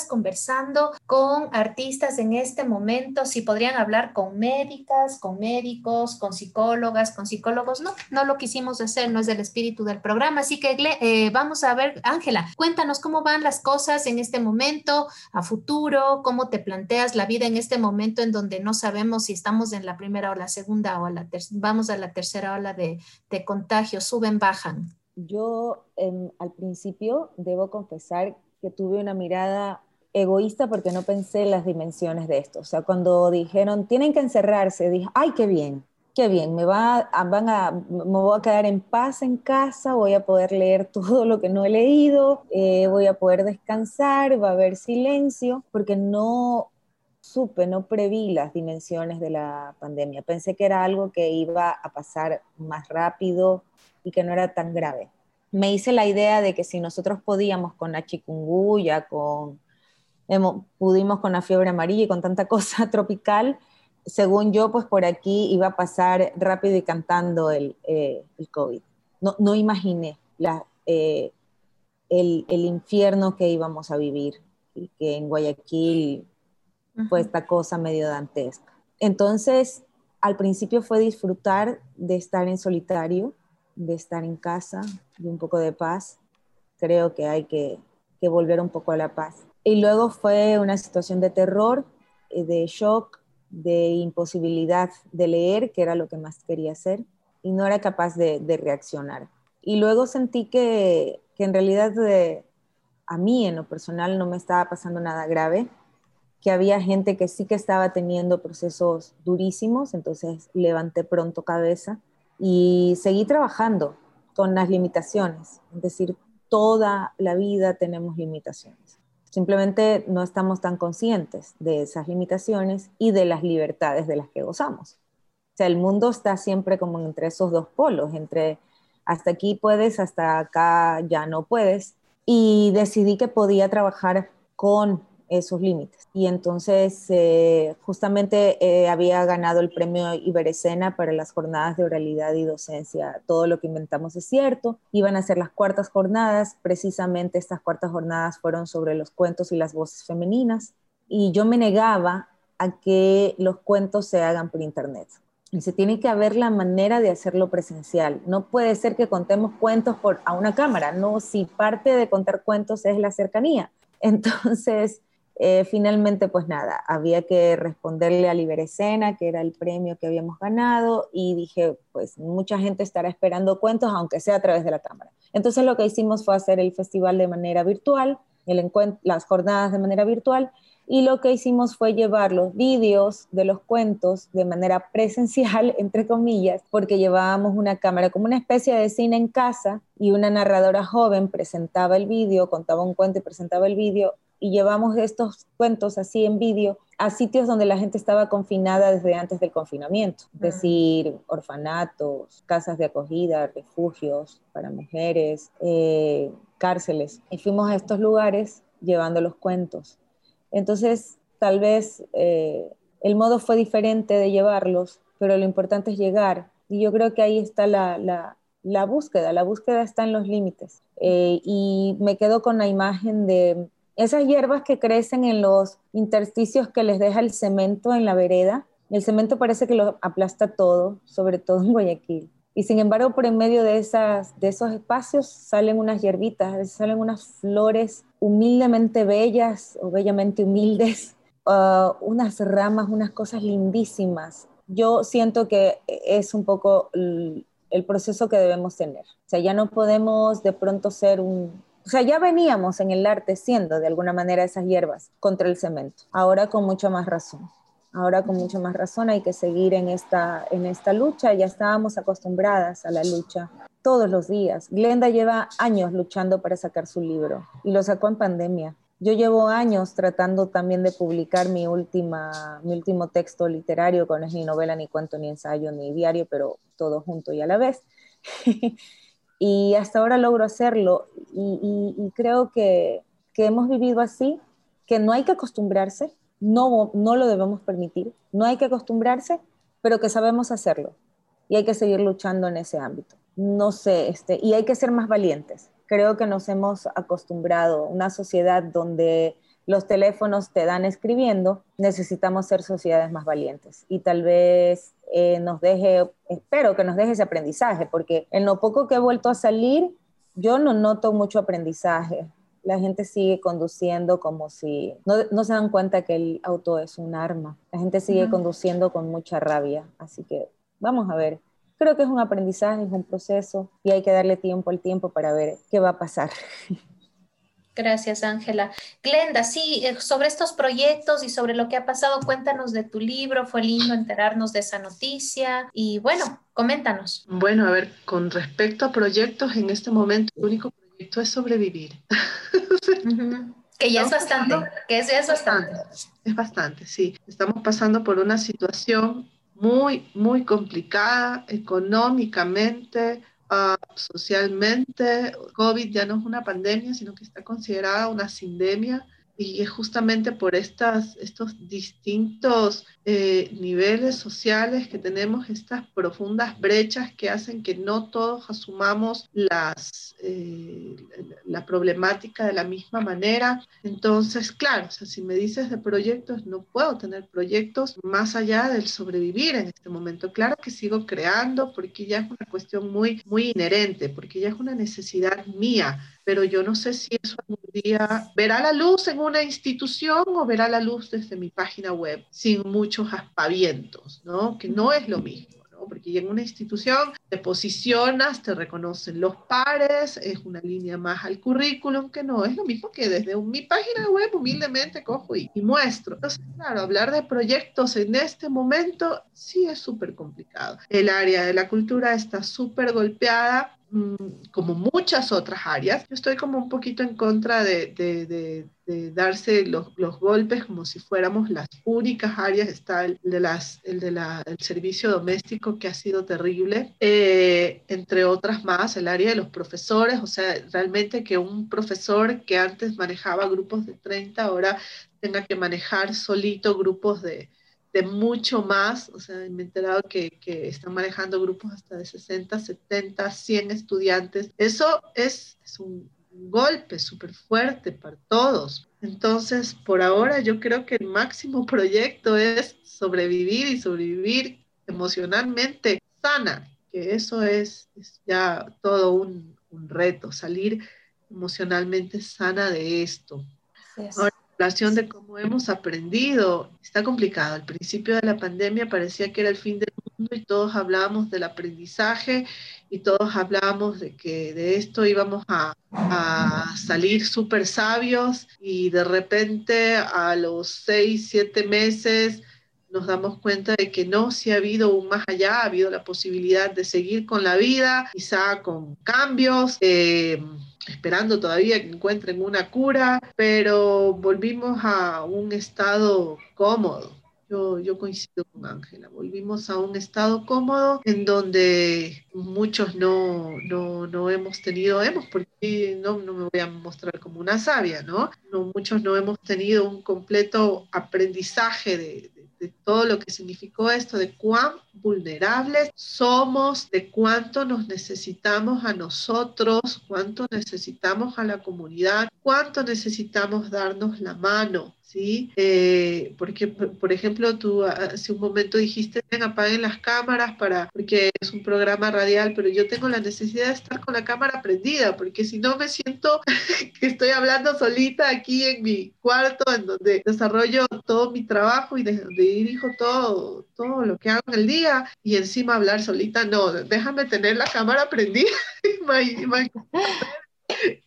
conversando con artistas en este momento? Si podrían hablar con médicas, con médicos, con psicólogas, con psicólogos. No, no lo quisimos hacer, no es del espíritu del programa. Así que eh, vamos a ver, Ángela, cuéntanos cómo van las cosas en este momento, a futuro, cómo te planteas la vida en este momento en donde no sabemos si estamos en la primera o la segunda o la vamos a la tercera ola de, de contagio, suben, bajan. Yo em, al principio debo confesar que tuve una mirada egoísta porque no pensé en las dimensiones de esto. O sea, cuando dijeron tienen que encerrarse, dije, ay, qué bien, qué bien, me, va van a, me voy a quedar en paz en casa, voy a poder leer [LAUGHS] todo lo que no he leído, eh, voy a poder descansar, va a haber silencio, porque no supe, no preví las dimensiones de la pandemia. Pensé que era algo que iba a pasar más rápido y que no era tan grave. Me hice la idea de que si nosotros podíamos con la chikungunya, con, hemo- pudimos con la fiebre amarilla y con tanta [LAUGHS] cosa tropical, según yo, pues por aquí iba a pasar rápido y cantando el, eh, el COVID. No, no imaginé la, eh, el, el infierno que íbamos a vivir y que en Guayaquil fue esta cosa medio dantesca. Entonces, al principio fue disfrutar de estar en solitario, de estar en casa, de un poco de paz. Creo que hay que, volver un poco a la paz. Y luego fue una situación de terror, eh, de shock, de imposibilidad de leer, que era lo que más quería hacer, y no era capaz de, reaccionar. Y luego sentí que, que en realidad a mí en lo personal no me estaba pasando nada grave, que había gente que sí que estaba teniendo procesos durísimos, entonces levanté pronto cabeza y seguí trabajando con las limitaciones, es decir, toda la vida tenemos limitaciones. Simplemente no estamos tan conscientes de esas limitaciones y de las libertades de las que gozamos. O sea, el mundo está siempre como entre esos dos polos, entre hasta aquí puedes, hasta acá ya no puedes. Y decidí que podía trabajar con esos límites. Y entonces eh, justamente eh, había ganado el premio Iberescena para las jornadas de oralidad y docencia. Todo lo que inventamos es cierto. Iban a ser las cuartas jornadas. Precisamente estas cuartas jornadas fueron sobre los cuentos y las voces femeninas. Y yo me negaba a que los cuentos se hagan por internet. Y se tiene que haber la manera de hacerlo presencial. No puede ser que contemos cuentos por, a una cámara, no, si parte de contar cuentos es la cercanía. [LAUGHS] Entonces, eh, finalmente, pues nada, había que responderle a Liberescena, que era el premio que habíamos ganado, y dije, pues mucha gente estará esperando cuentos, aunque sea a través de la cámara. Entonces lo que hicimos fue hacer el festival de manera virtual, las jornadas de manera virtual, y lo que hicimos fue llevar los vídeos de los cuentos de manera [LAUGHS] presencial, entre comillas, porque llevábamos una cámara como una especie de cine en casa y una narradora joven presentaba el vídeo, contaba un cuento y presentaba el vídeo y llevamos estos cuentos así en vídeo a sitios donde la gente estaba confinada desde antes del confinamiento, es decir, orfanatos, casas de acogida, refugios para mujeres, eh, cárceles. Y fuimos a estos lugares llevando los cuentos. Entonces, tal vez eh, el modo fue diferente de llevarlos, pero lo importante es llegar. Y yo creo que ahí está la, la, búsqueda, la búsqueda está en los límites. Eh, y me quedo con la imagen de esas hierbas que crecen en los intersticios que les deja el cemento en la vereda. El cemento parece que lo aplasta todo, sobre todo en Guayaquil. Y sin embargo, por en medio de, esas, de esos espacios salen unas hierbitas, salen unas flores humildemente bellas o bellamente humildes, uh, [LAUGHS] unas ramas, unas cosas lindísimas. Yo siento que es un poco el proceso que debemos tener. O sea, ya no podemos de pronto ser un, o sea, ya veníamos en el arte siendo de alguna manera esas hierbas contra el cemento. Ahora con mucha más razón. Ahora con mucha más razón hay que seguir en esta, en esta lucha. Ya estábamos acostumbradas a la lucha todos los días. Glenda lleva años luchando para sacar su libro y lo sacó en pandemia. Yo llevo años tratando también de publicar mi, última, mi último texto literario, que no es ni novela, ni cuento, ni ensayo, ni diario, pero todo junto y a la vez. [LAUGHS] y hasta ahora logro hacerlo y, creo que, hemos vivido así, que no hay que acostumbrarse, no, no lo debemos permitir, no hay que acostumbrarse, pero que sabemos hacerlo y hay que seguir luchando en ese ámbito. No sé, este, y hay que ser más valientes. Creo que nos hemos acostumbrado a una sociedad donde los teléfonos te dan escribiendo, necesitamos ser sociedades más valientes y tal vez eh, nos deje, espero que nos deje ese aprendizaje, porque en lo poco que he vuelto a salir, yo no noto mucho aprendizaje. La gente sigue conduciendo como si no, no se dan cuenta que el auto es un arma. La gente sigue conduciendo con mucha rabia. Así que vamos a ver. Creo que es un aprendizaje, es un proceso y hay que darle tiempo al tiempo para ver qué va a pasar. [LAUGHS] Gracias, Ángela. Glenda, sí, eh, sobre estos proyectos y sobre lo que ha pasado, cuéntanos de tu libro. Fue lindo enterarnos de esa noticia y bueno, coméntanos. Bueno, a ver, con respecto a proyectos, en este momento el único proyecto es sobrevivir. [LAUGHS] Que ya es bastante, que eso ya es bastante. Es bastante, sí. Estamos pasando por una situación muy, muy complicada económicamente, socialmente, COVID ya no es una pandemia, sino que está considerada una sindemia y es justamente por estas, estos distintos eh, niveles sociales que tenemos, estas profundas brechas que hacen que no todos asumamos las, eh, la problemática de la misma manera. Entonces, claro, si me dices de proyectos, no puedo tener proyectos más allá del sobrevivir en este momento. Claro que sigo creando porque ya es una cuestión muy, muy inherente, porque ya es una necesidad mía pero yo no sé si eso algún día verá la luz en una institución o verá la luz desde mi página web sin muchos aspavientos, ¿no? Que no es lo mismo. ¿no? Porque en una institución te posicionas, te reconocen los pares, es una línea más al currículum, que no es lo mismo que desde mi página web humildemente cojo y, y muestro. Entonces, claro, hablar de proyectos en este momento sí es súper complicado. El área de la cultura está súper golpeada como muchas otras áreas, yo estoy como un poquito en contra de, de, darse los, los, golpes como si fuéramos las únicas áreas. Está el de las, el de la, el servicio doméstico que ha sido terrible, eh, entre otras más, el área de los profesores, o sea, realmente que un profesor que antes manejaba grupos de 30 ahora tenga que manejar solito grupos de de mucho más, o sea, me he enterado que, que, están manejando grupos hasta de 60, 70, 100 estudiantes. Eso es, es un golpe súper fuerte para todos. Entonces, por ahora yo creo que el máximo [LAUGHS] proyecto es sobrevivir y sobrevivir emocionalmente sana, que eso es, es ya todo un, un, reto, salir emocionalmente sana de esto. Ahora, de cómo hemos aprendido. Está complicado. Al principio de la pandemia parecía que era el fin del mundo y todos hablábamos del aprendizaje y todos hablábamos de que de esto íbamos a, a salir súper sabios y de repente a los seis, siete meses nos damos cuenta de que no, si ha habido un más allá, ha habido la posibilidad de seguir con la vida, quizá con cambios. Eh, esperando todavía que encuentren una cura, pero volvimos a un estado cómodo. Yo, yo coincido con Ángela, volvimos a un estado cómodo en donde muchos no, no, no hemos tenido, hemos, porque no, no, me voy a mostrar como una sabia, ¿no? no muchos no hemos tenido un completo aprendizaje de, de todo lo que significó esto, de cuán vulnerables somos, de cuánto nos necesitamos a nosotros, cuánto necesitamos a la comunidad, cuánto necesitamos darnos la mano. ¿Sí? Eh, porque, por ejemplo, tú hace un momento dijiste, apaguen las cámaras para, porque es un programa radial, pero yo tengo la necesidad de estar con la cámara prendida, porque si no me siento [LAUGHS] que estoy hablando solita aquí en mi cuarto, en donde desarrollo todo mi trabajo y de, dirijo todo, todo lo que hago en el día, y encima hablar solita, no, déjame tener la cámara prendida. [LAUGHS]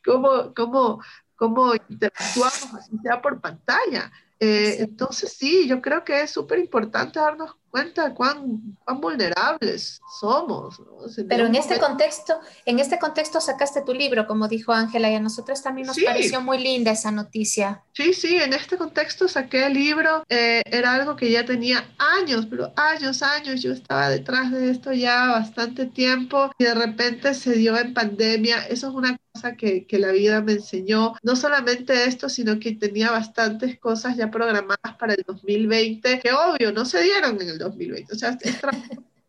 ¿Cómo, cómo, cómo interactuamos, así sea por pantalla. Eh, entonces sí, yo creo que es súper importante darnos cuenta cuán, cuán vulnerables somos. Pero en este contexto, en este contexto sacaste tu libro, como dijo Ángela, y a nosotros también nos pareció muy linda esa noticia. Sí, sí, en este contexto saqué el libro, eh, era algo que ya tenía años, pero años, años, yo estaba detrás de esto ya bastante tiempo y de repente se dio en pandemia, eso es una cosa que, que la vida me enseñó, no solamente esto, sino que tenía bastantes cosas ya programadas para el 2020, que obvio, no se dieron en el 2020. O sea,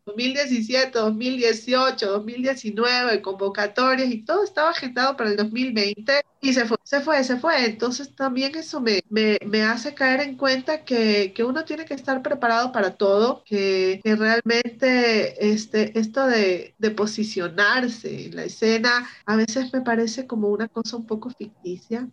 2017, 2018, 2019, convocatorias y todo estaba agendado para el 2020 y se fue, se fue, se fue. Entonces también eso me, me, me hace caer en cuenta que, que, uno tiene que estar preparado para todo, que, que realmente este, esto de, de, posicionarse en la escena a veces me parece como una cosa un poco ficticia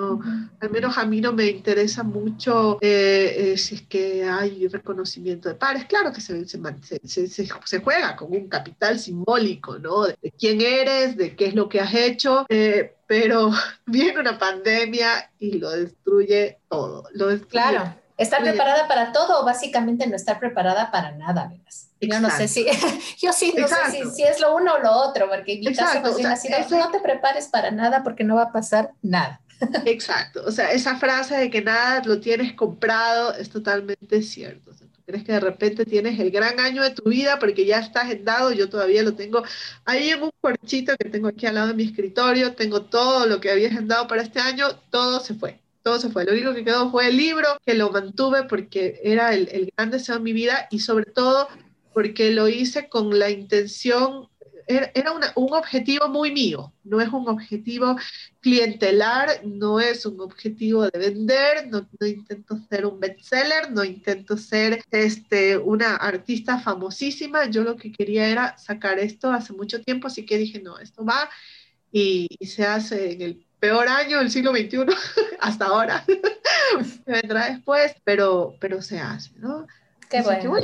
no, al menos a mí no me interesa mucho eh, eh, si es que hay reconocimiento de pares. Claro que se, se, se, juega con un capital simbólico, ¿no? De, quién eres, de qué es lo que has hecho, eh, pero [LAUGHS] viene una pandemia y lo destruye todo. Lo destruye. Claro. Estar preparada para todo o básicamente no estar preparada para nada, ¿verdad? Yo no sé si, [LAUGHS] yo sí no sé si, si, es lo uno o lo otro, porque mi caso ha sido, no te prepares para nada porque no va a pasar nada. Exacto, o sea, esa frase de que nada lo tienes comprado es totalmente cierto. Tú crees que de repente tienes el gran año de tu vida porque ya está agendado, yo todavía lo tengo ahí en un porchito que tengo aquí al lado de mi escritorio, tengo todo lo que había agendado para este año, todo se fue. Todo se fue. Lo único que quedó fue el libro, que lo mantuve porque era el, el gran deseo de mi vida y sobre todo porque lo hice con la intención era un objetivo muy mío, no es un objetivo clientelar, no es un objetivo de vender, no, intento ser un bestseller, no intento ser este, una artista famosísima, yo lo que quería era sacar esto hace mucho tiempo, así que dije, no, esto va y, se hace en el peor año del siglo XXI [LAUGHS] hasta ahora, [LAUGHS] vendrá después, pero, pero se hace, ¿no? Qué bueno.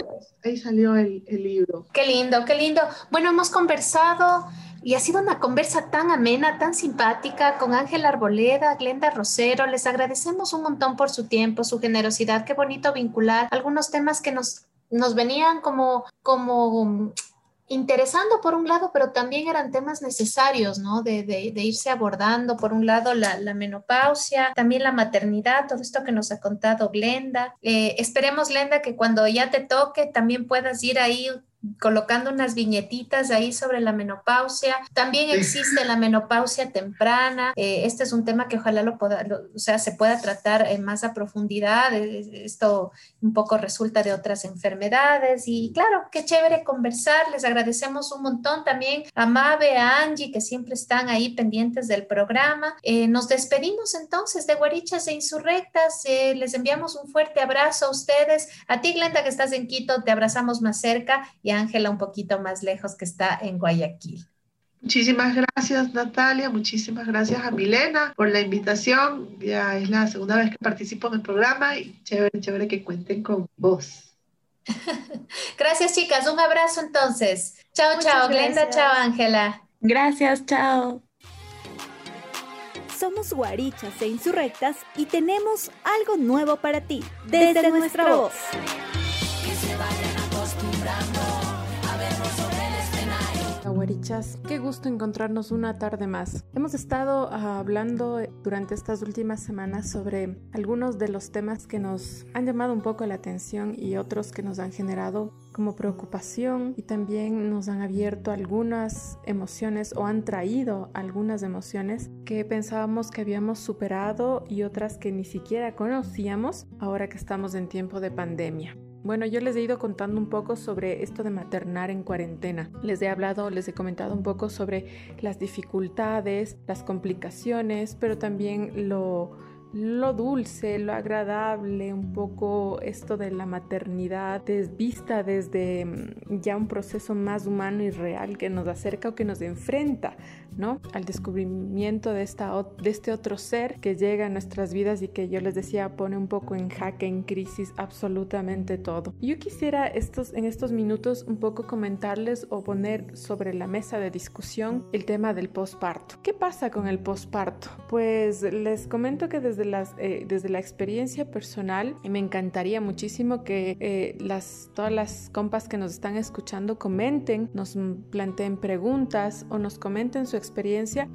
ahí salió el, el, libro. Qué lindo, qué lindo. Bueno, hemos conversado y ha sido una conversa tan amena, tan simpática con Ángela Arboleda, Glenda Rosero. Les agradecemos un montón por su tiempo, su generosidad. Qué bonito vincular algunos temas que nos, nos venían como, como interesando por un lado, pero también eran temas necesarios, ¿no? De, de, irse abordando, por un lado, la, la, menopausia, también la maternidad, todo esto que nos ha contado Glenda. Eh, esperemos, Glenda, que cuando ya te toque también puedas ir ahí colocando unas viñetitas ahí sobre la menopausia. También existe la menopausia temprana. Eh, este es un tema que ojalá lo pueda, o sea, se pueda tratar en más a profundidad. Esto un poco resulta de otras enfermedades y claro, qué chévere conversar. Les agradecemos un montón también a Mabe, a Angie, que siempre están ahí pendientes del programa. Eh, nos despedimos entonces de Guarichas e Insurrectas. Eh, les enviamos un fuerte abrazo a ustedes. A ti, Glenda, que estás en Quito, te abrazamos más cerca y Ángela un poquito más lejos que está en Guayaquil. Muchísimas gracias Natalia, muchísimas gracias a Milena por la invitación. Ya es la segunda vez que participo en el programa y chévere, chévere que cuenten con vos. [LAUGHS] gracias chicas, un abrazo entonces. Chao, chao, Glenda, chao Ángela. Gracias, chao. Somos guarichas e insurrectas y tenemos algo nuevo para ti desde, nuestra voz. Qué gusto encontrarnos una tarde más. Hemos estado ah, hablando durante estas últimas semanas sobre algunos de los temas que nos han llamado un poco la atención y otros que nos han generado como preocupación y también nos han abierto algunas emociones o han traído algunas emociones que pensábamos que habíamos superado y otras que ni siquiera conocíamos ahora que estamos en tiempo de pandemia. Bueno, yo les he ido contando un poco sobre esto de maternar en cuarentena. Les he hablado, les he comentado un poco sobre las dificultades, las complicaciones, pero también lo lo dulce, lo agradable, un poco esto de la maternidad vista desde mm, ya un proceso más humano y real que nos acerca o que nos enfrenta, ¿no? Al descubrimiento de, esta, de este otro ser que llega a nuestras vidas y que yo les decía pone un poco en jaque, en crisis absolutamente todo. Yo quisiera estos, en estos minutos un poco comentarles o poner sobre la mesa de discusión el tema del posparto. ¿Qué pasa con el posparto? Pues les comento que desde las, eh, desde la experiencia personal, me encantaría muchísimo que eh, las, todas las compas que nos están escuchando comenten, nos planteen preguntas o nos comenten su experiencia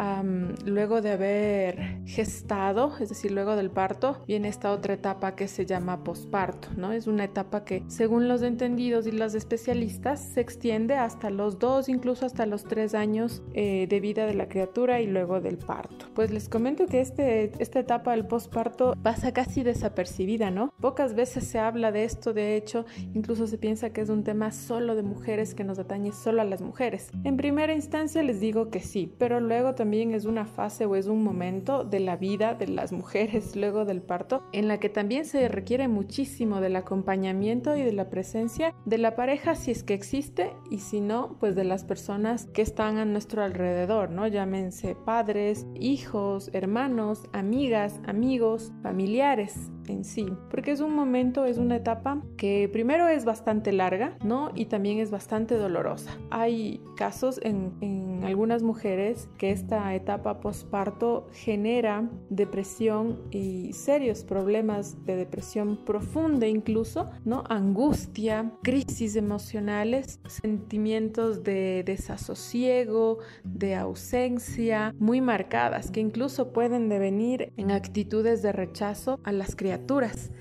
luego de haber gestado, es decir, luego del parto, viene esta otra etapa que se llama posparto, ¿no? Es una etapa que, según los entendidos y los especialistas, se extiende hasta los dos, incluso hasta los tres años eh, de vida de la criatura y luego del parto. Pues les comento que este, esta etapa del posparto pasa casi desapercibida, ¿no? Pocas veces se habla de esto, de hecho, incluso se piensa que es un tema solo de mujeres que nos atañe solo a las mujeres. En primera instancia les digo que sí, pero luego también es una fase o es un momento de la vida de las mujeres [LAUGHS] luego del parto en la que también se requiere muchísimo del acompañamiento y de la presencia de la pareja si es que existe y si no, pues de las personas que están a nuestro alrededor, ¿no? Llámense padres, hijos, hermanos, amigas, amigos familiares en sí, porque es un momento, es una etapa que primero es bastante larga, ¿no? Y también es bastante dolorosa. Hay casos en, en algunas mujeres que esta etapa posparto genera depresión y serios problemas de depresión profunda incluso, ¿no? Angustia, crisis emocionales, sentimientos de desasosiego, de ausencia muy marcadas que incluso pueden devenir en actitudes de rechazo a las criaturas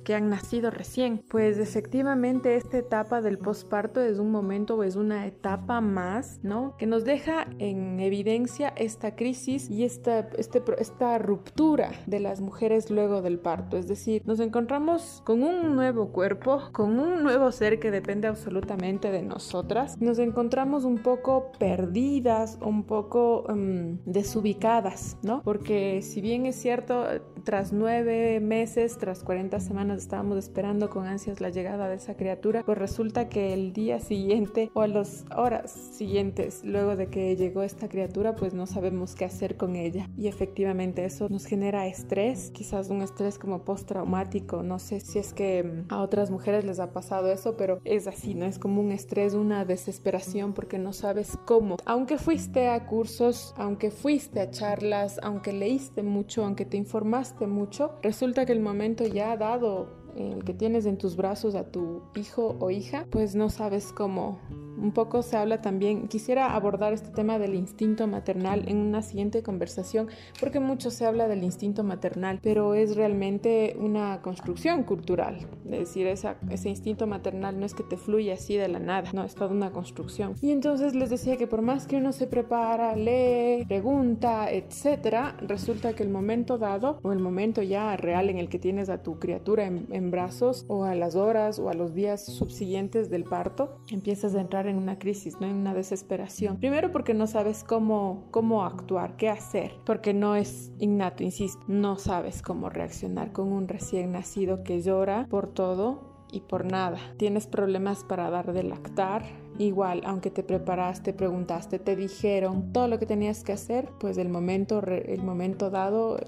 que han nacido recién. Pues efectivamente esta etapa del posparto es un momento o es una etapa más, ¿no? Que nos deja en evidencia esta crisis y esta, este, esta ruptura de las mujeres luego del parto. Es decir, nos encontramos con un nuevo cuerpo, con un nuevo ser que depende absolutamente de nosotras. Nos encontramos un poco perdidas, un poco um, desubicadas, ¿no? Porque si bien es cierto, tras nueve meses, tras 40 semanas estábamos esperando con ansias la llegada de esa criatura, pues resulta que el día siguiente o a las horas siguientes, luego de que llegó esta criatura, pues no sabemos qué hacer con ella. Y efectivamente eso nos genera estrés, quizás un estrés como postraumático, no sé si es que mm, a otras mujeres les ha pasado eso, pero es así, ¿no? Es como un estrés, una desesperación porque no sabes cómo. Aunque fuiste a cursos, aunque fuiste a charlas, aunque leíste mucho, aunque te informaste mucho, resulta que el momento ya ha dado el que tienes en tus brazos a tu hijo o hija, pues no sabes cómo. Un poco se habla también, quisiera abordar este tema del instinto maternal en una siguiente conversación, porque mucho se habla del instinto maternal, pero es realmente una construcción cultural. Es decir, ese instinto maternal no es que te fluya así de la nada, no, es toda una construcción. Y entonces les decía que por más que uno se prepara, lee, pregunta, etcétera, resulta que el momento dado o el momento ya real en el que tienes a tu criatura en, en brazos o a las horas o a los días subsiguientes del parto, empiezas a entrar en una crisis, ¿no? en una desesperación. Primero porque no sabes cómo, cómo actuar, qué hacer, porque no es innato, insisto, no sabes cómo reaccionar con un recién nacido que llora por todo y por nada. Tienes problemas para dar de lactar. Igual, aunque te preparaste, preguntaste, te dijeron todo lo que tenías que hacer, pues el momento, el momento dado,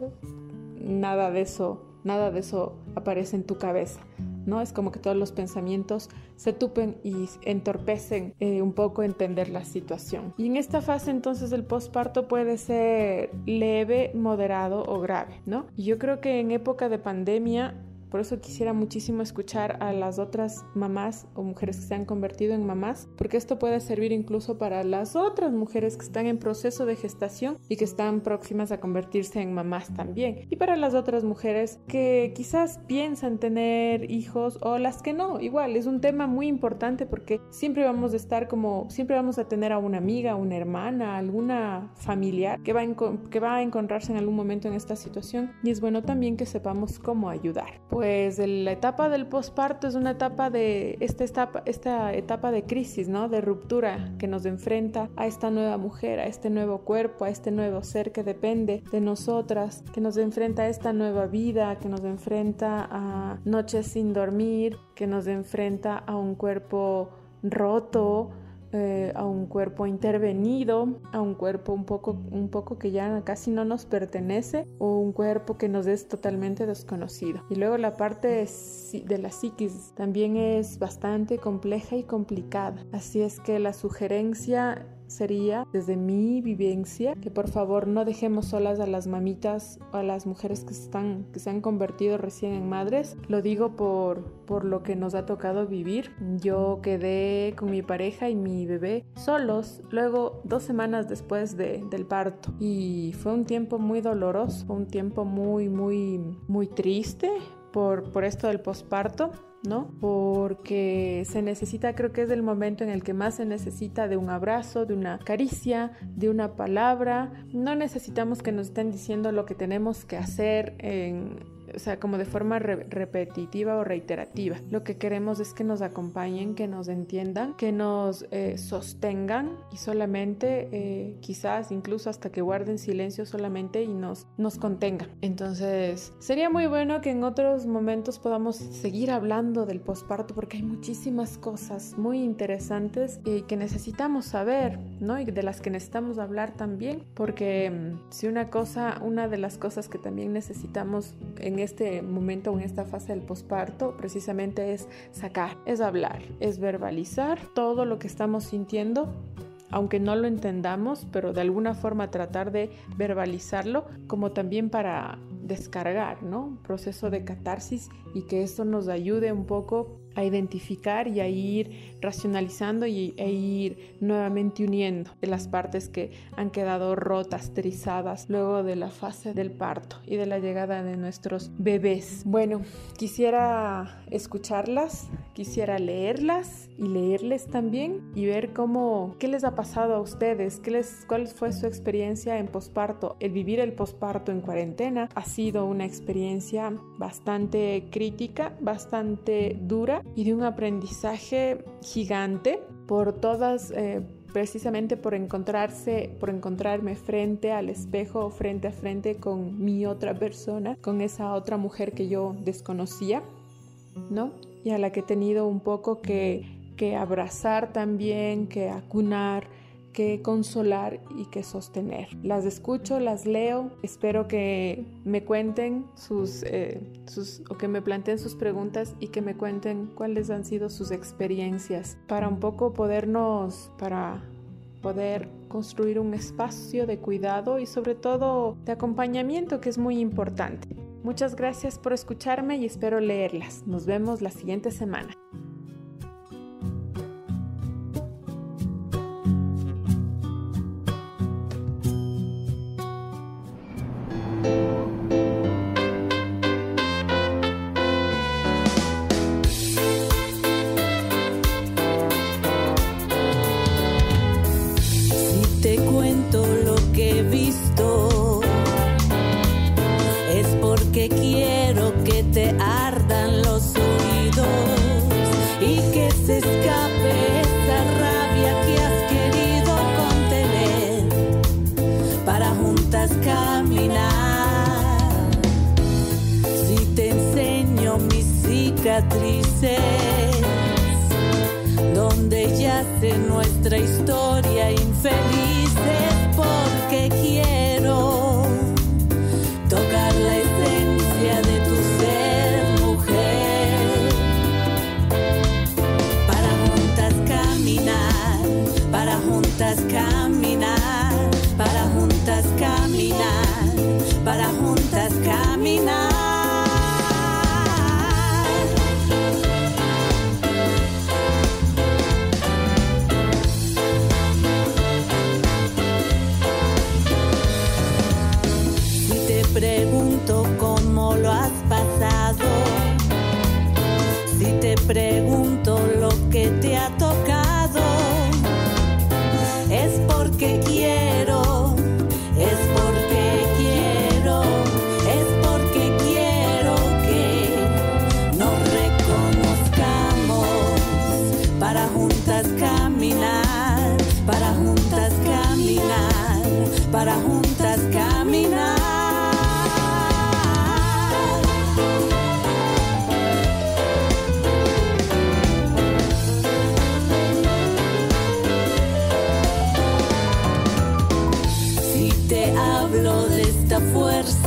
nada de eso nada de eso aparece en tu cabeza. ¿no? Es como que todos los pensamientos se tupen y entorpecen eh, un poco entender la situación. Y en esta fase entonces el posparto puede ser leve, moderado o grave, ¿no? Yo creo que en época de pandemia Por eso quisiera muchísimo escuchar a las otras mamás o mujeres que se han convertido en mamás, porque esto puede servir incluso para las otras mujeres que están en proceso de gestación y que están próximas a convertirse en mamás también. Y para las otras mujeres que quizás piensan tener hijos o las que no, igual es un tema muy importante porque siempre vamos a estar como, siempre vamos a tener a una amiga, una hermana, alguna familiar que va, que va a encontrarse en algún momento en esta situación y es bueno también que sepamos cómo ayudar. Pues la etapa del posparto es una etapa de esta etapa, esta etapa de crisis, ¿no? De ruptura que nos enfrenta a esta nueva mujer, a este nuevo cuerpo, a este nuevo ser que depende de nosotras, que nos enfrenta a esta nueva vida, que nos enfrenta a noches sin dormir, que nos enfrenta a un cuerpo roto, eh, a un cuerpo intervenido, a un cuerpo un poco, un poco que ya casi no nos pertenece o un cuerpo que nos es totalmente desconocido. Y luego la parte de la psiquis también es bastante compleja y complicada. Así es que la sugerencia sería, desde mi vivencia, que por favor no dejemos solas a las mamitas o a las mujeres que, están, que se han convertido recién en madres. Lo digo por, por lo que nos ha tocado vivir. Yo quedé con mi pareja y mi bebé solos, luego dos semanas después de, del parto. Y fue un tiempo muy doloroso, un tiempo muy, muy, muy triste por, por esto del posparto ¿no? Porque se necesita, creo que es el momento en el que más se necesita de un abrazo, de una caricia, de una palabra. No necesitamos que nos estén diciendo lo que tenemos que hacer en o sea, como de forma repetitiva o reiterativa. Lo que queremos es que nos acompañen, que nos entiendan, que nos eh, sostengan y solamente, eh, quizás incluso hasta que guarden silencio solamente y nos, nos contengan. Entonces, sería muy bueno que en otros momentos podamos seguir hablando del posparto porque hay muchísimas cosas muy interesantes y que necesitamos saber, ¿no? Y de las que necesitamos hablar también, porque mm, si una cosa, una de las cosas que también necesitamos en este momento en esta fase del posparto precisamente es sacar, es hablar, es verbalizar todo lo que estamos sintiendo aunque no lo entendamos, pero de alguna forma tratar de verbalizarlo, como también para descargar, ¿no? Proceso de catarsis y que esto nos ayude un poco a identificar y a ir racionalizando y, e ir nuevamente uniendo las partes que han quedado rotas, trizadas luego de la fase del parto y de la llegada de nuestros bebés. Bueno, quisiera escucharlas, quisiera leerlas y leerles también y ver cómo, qué les ha pasado a ustedes, qué les, cuál fue su experiencia en posparto. El vivir el posparto en cuarentena ha sido una experiencia bastante crítica, bastante dura y de un aprendizaje gigante por todas, eh, precisamente por encontrarse, por encontrarme frente al espejo, frente a frente con mi otra persona, con esa otra mujer que yo desconocía, ¿no? Y a la que he tenido un poco que, que abrazar también, que acunar, que consolar y que sostener. Las escucho, las leo, espero que me cuenten sus, eh, sus o que me planteen sus preguntas y que me cuenten cuáles han sido sus experiencias para un poco podernos, para poder construir un espacio de cuidado y sobre todo de acompañamiento que es muy importante. Muchas gracias por escucharme y espero leerlas. Nos vemos la siguiente semana.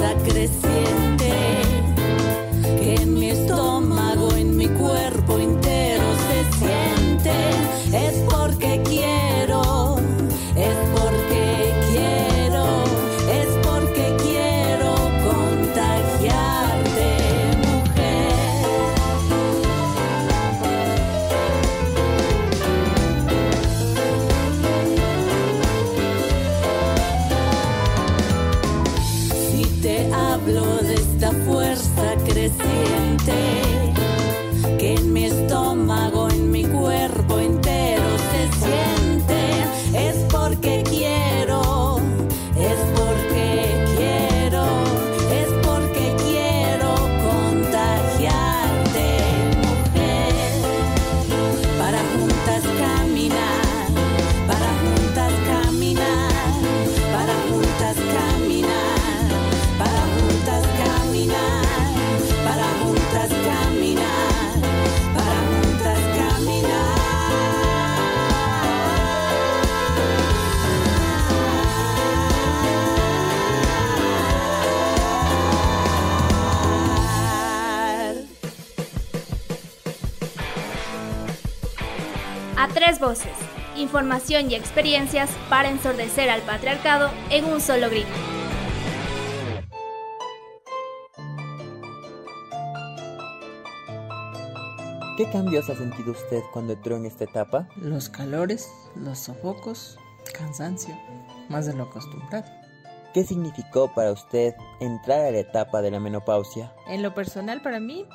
Fuerza creciente información y experiencias para ensordecer al patriarcado en un solo grito. ¿Qué cambios ha sentido usted cuando entró en esta etapa? Los calores, los sofocos, cansancio, más de lo acostumbrado. ¿Qué significó para usted entrar a la etapa de la menopausia? En lo personal para mí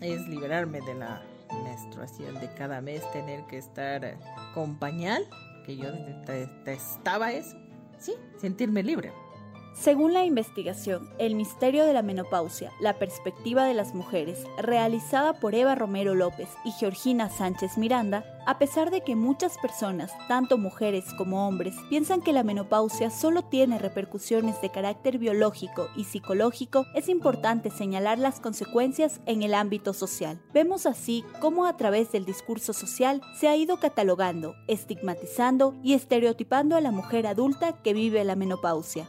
es liberarme de la menstruación de cada mes, tener que estar con pañal, que yo detestaba eso. Sí, sentirme libre. Según la investigación El misterio de la menopausia, la perspectiva de las mujeres, realizada por Eva Romero López y Georgina Sánchez Miranda, a pesar de que muchas personas, tanto mujeres como hombres, piensan que la menopausia solo tiene repercusiones de carácter biológico y psicológico, es importante señalar las consecuencias en el ámbito social. Vemos así cómo a través del discurso social se ha ido catalogando, estigmatizando y estereotipando a la mujer adulta que vive la menopausia.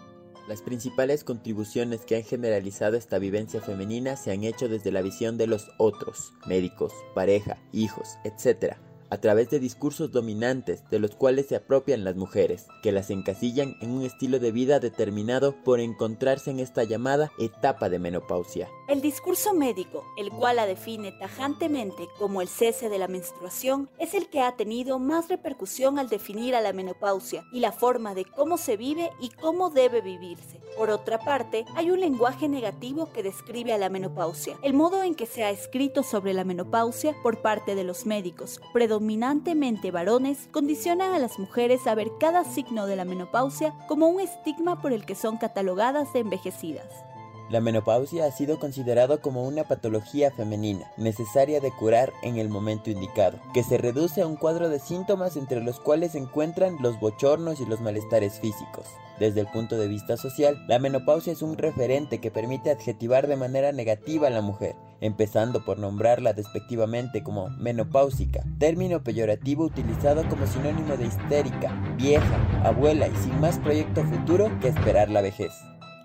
Las principales contribuciones que han generalizado esta vivencia femenina se han hecho desde la visión de los otros, médicos, pareja, hijos, etc., a través de discursos dominantes de los cuales se apropian las mujeres, que las encasillan en un estilo de vida determinado por encontrarse en esta llamada etapa de menopausia. El discurso médico, el cual la define tajantemente como el cese de la menstruación, es el que ha tenido más repercusión al definir a la menopausia y la forma de cómo se vive y cómo debe vivirse. Por otra parte, hay un lenguaje negativo que describe a la menopausia. El modo en que se ha escrito sobre la menopausia por parte de los médicos, predominantemente varones, condiciona a las mujeres a ver cada signo de la menopausia como un estigma por el que son catalogadas de envejecidas. La menopausia ha sido considerado como una patología femenina, necesaria de curar en el momento indicado, que se reduce a un cuadro de síntomas entre los cuales se encuentran los bochornos y los malestares físicos. Desde el punto de vista social, la menopausia es un referente que permite adjetivar de manera negativa a la mujer, empezando por nombrarla despectivamente como menopáusica, término peyorativo utilizado como sinónimo de histérica, vieja, abuela y sin más proyecto futuro que esperar la vejez.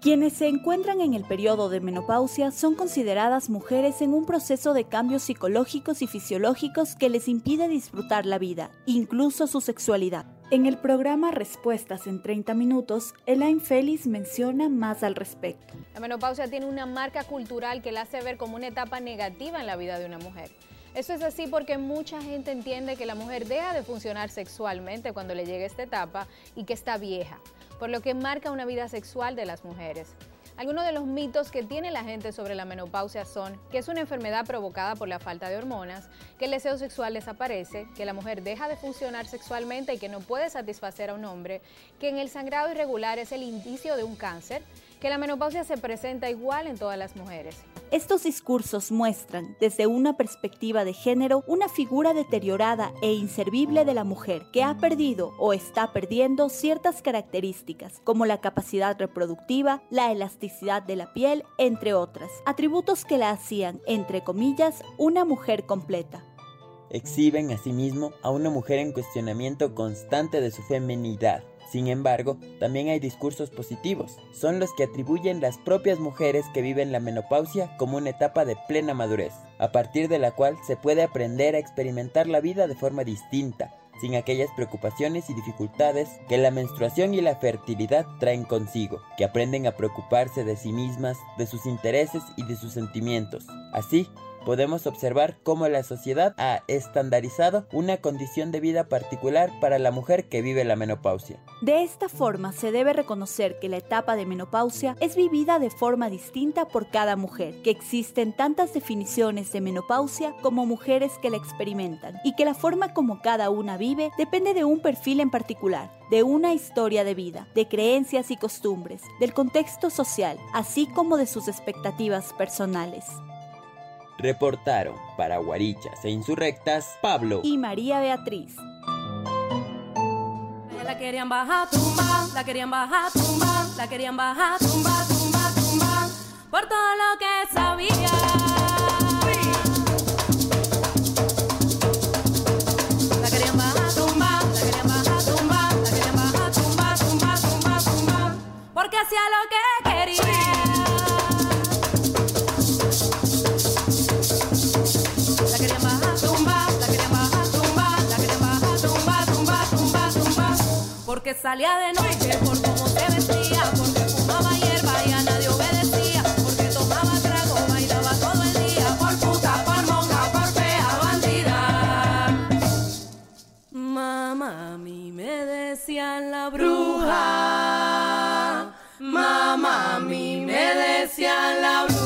Quienes se encuentran en el periodo de menopausia son consideradas mujeres en un proceso de cambios psicológicos y fisiológicos que les impide disfrutar la vida, incluso su sexualidad. En el programa Respuestas en 30 minutos, Elaine Félix menciona más al respecto. La menopausia tiene una marca cultural que la hace ver como una etapa negativa en la vida de una mujer. Eso es así porque mucha gente entiende que la mujer deja de funcionar sexualmente cuando le llega esta etapa y que está vieja, por lo que marca una vida sexual de las mujeres. Algunos de los mitos que tiene la gente sobre la menopausia son que es una enfermedad provocada por la falta de hormonas, que el deseo sexual desaparece, que la mujer deja de funcionar sexualmente y que no puede satisfacer a un hombre, que en el sangrado irregular es el indicio de un cáncer, que la menopausia se presenta igual en todas las mujeres. Estos discursos muestran, desde una perspectiva de género, una figura deteriorada e inservible de la mujer que ha perdido o está perdiendo ciertas características, como la capacidad reproductiva, la elasticidad de la piel, entre otras, atributos que la hacían, entre comillas, una mujer completa. Exhiben asimismo a una mujer en cuestionamiento constante de su feminidad, sin embargo, también hay discursos positivos. Son los que atribuyen las propias mujeres que viven la menopausia como una etapa de plena madurez, a partir de la cual se puede aprender a experimentar la vida de forma distinta, sin aquellas preocupaciones y dificultades que la menstruación y la fertilidad traen consigo, que aprenden a preocuparse de sí mismas, de sus intereses y de sus sentimientos. Así, podemos observar cómo la sociedad ha estandarizado una condición de vida particular para la mujer que vive la menopausia. De esta forma se debe reconocer que la etapa de menopausia es vivida de forma distinta por cada mujer, que existen tantas definiciones de menopausia como mujeres que la experimentan y que la forma como cada una vive depende de un perfil en particular, de una historia de vida, de creencias y costumbres, del contexto social, así como de sus expectativas personales. Reportaron para Guarichas e Insurrectas Pablo y María Beatriz. La querían bajar, tumba, la querían bajar, tumba, la querían bajar, tumba, tumba, tumba, por todo lo que sabía. Porque salía de noche por cómo se vestía, porque fumaba hierba y a nadie obedecía, porque tomaba trago, bailaba todo el día, por puta, por monja, por fea bandida. Mamá, a mí me decían la bruja. Mamá, a mí me decían la bruja.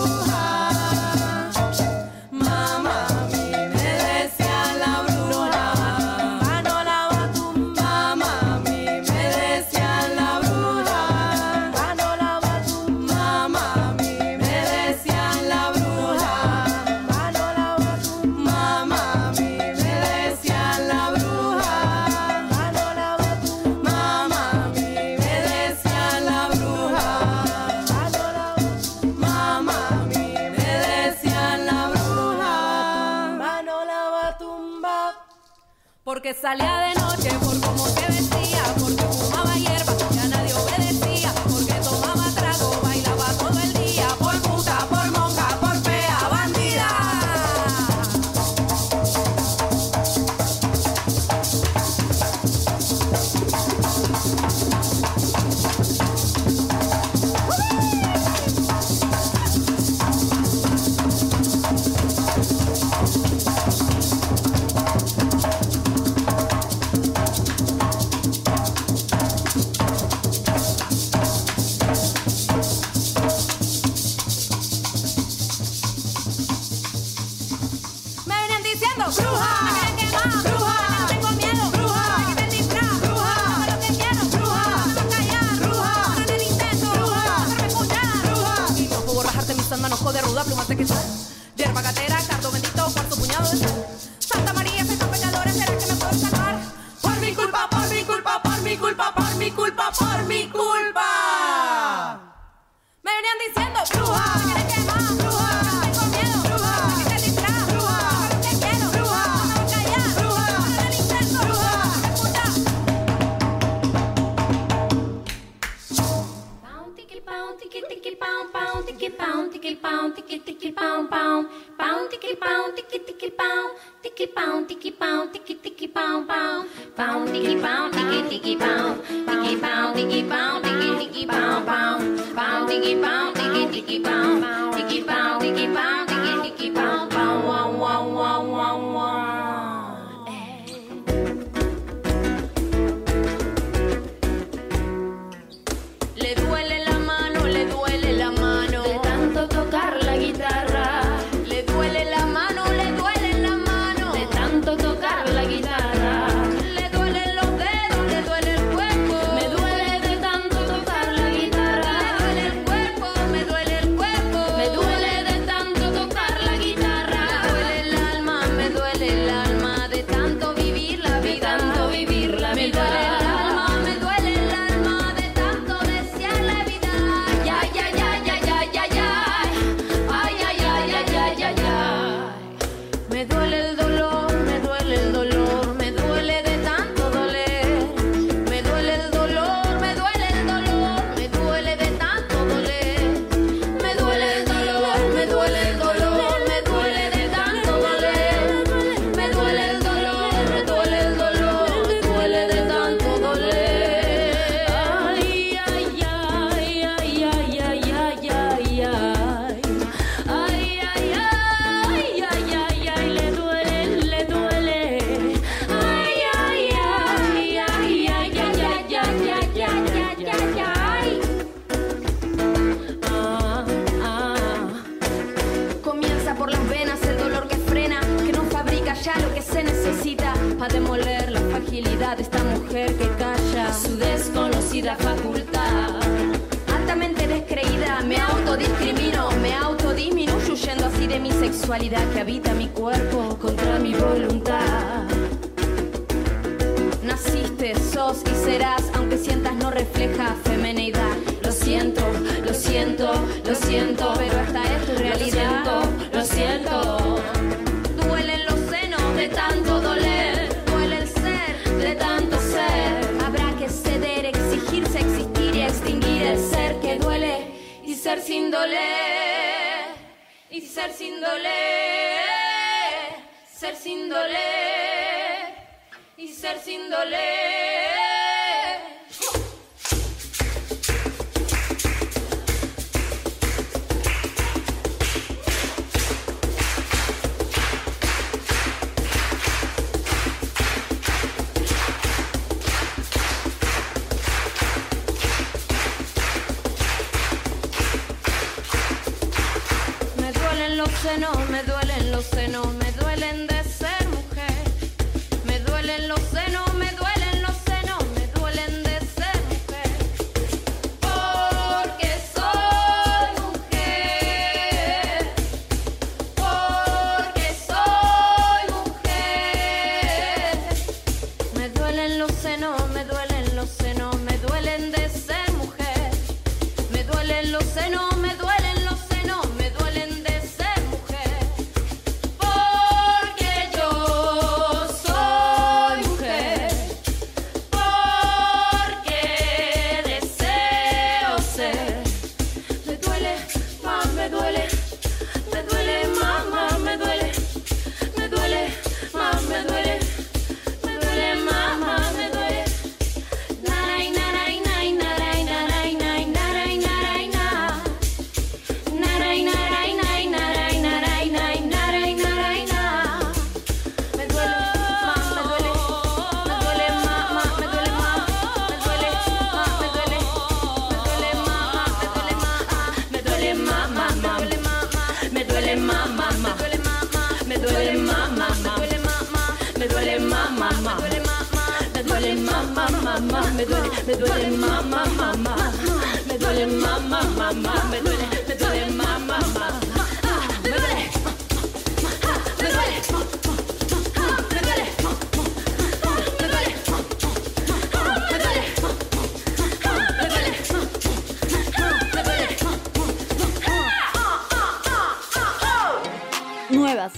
Porque salía de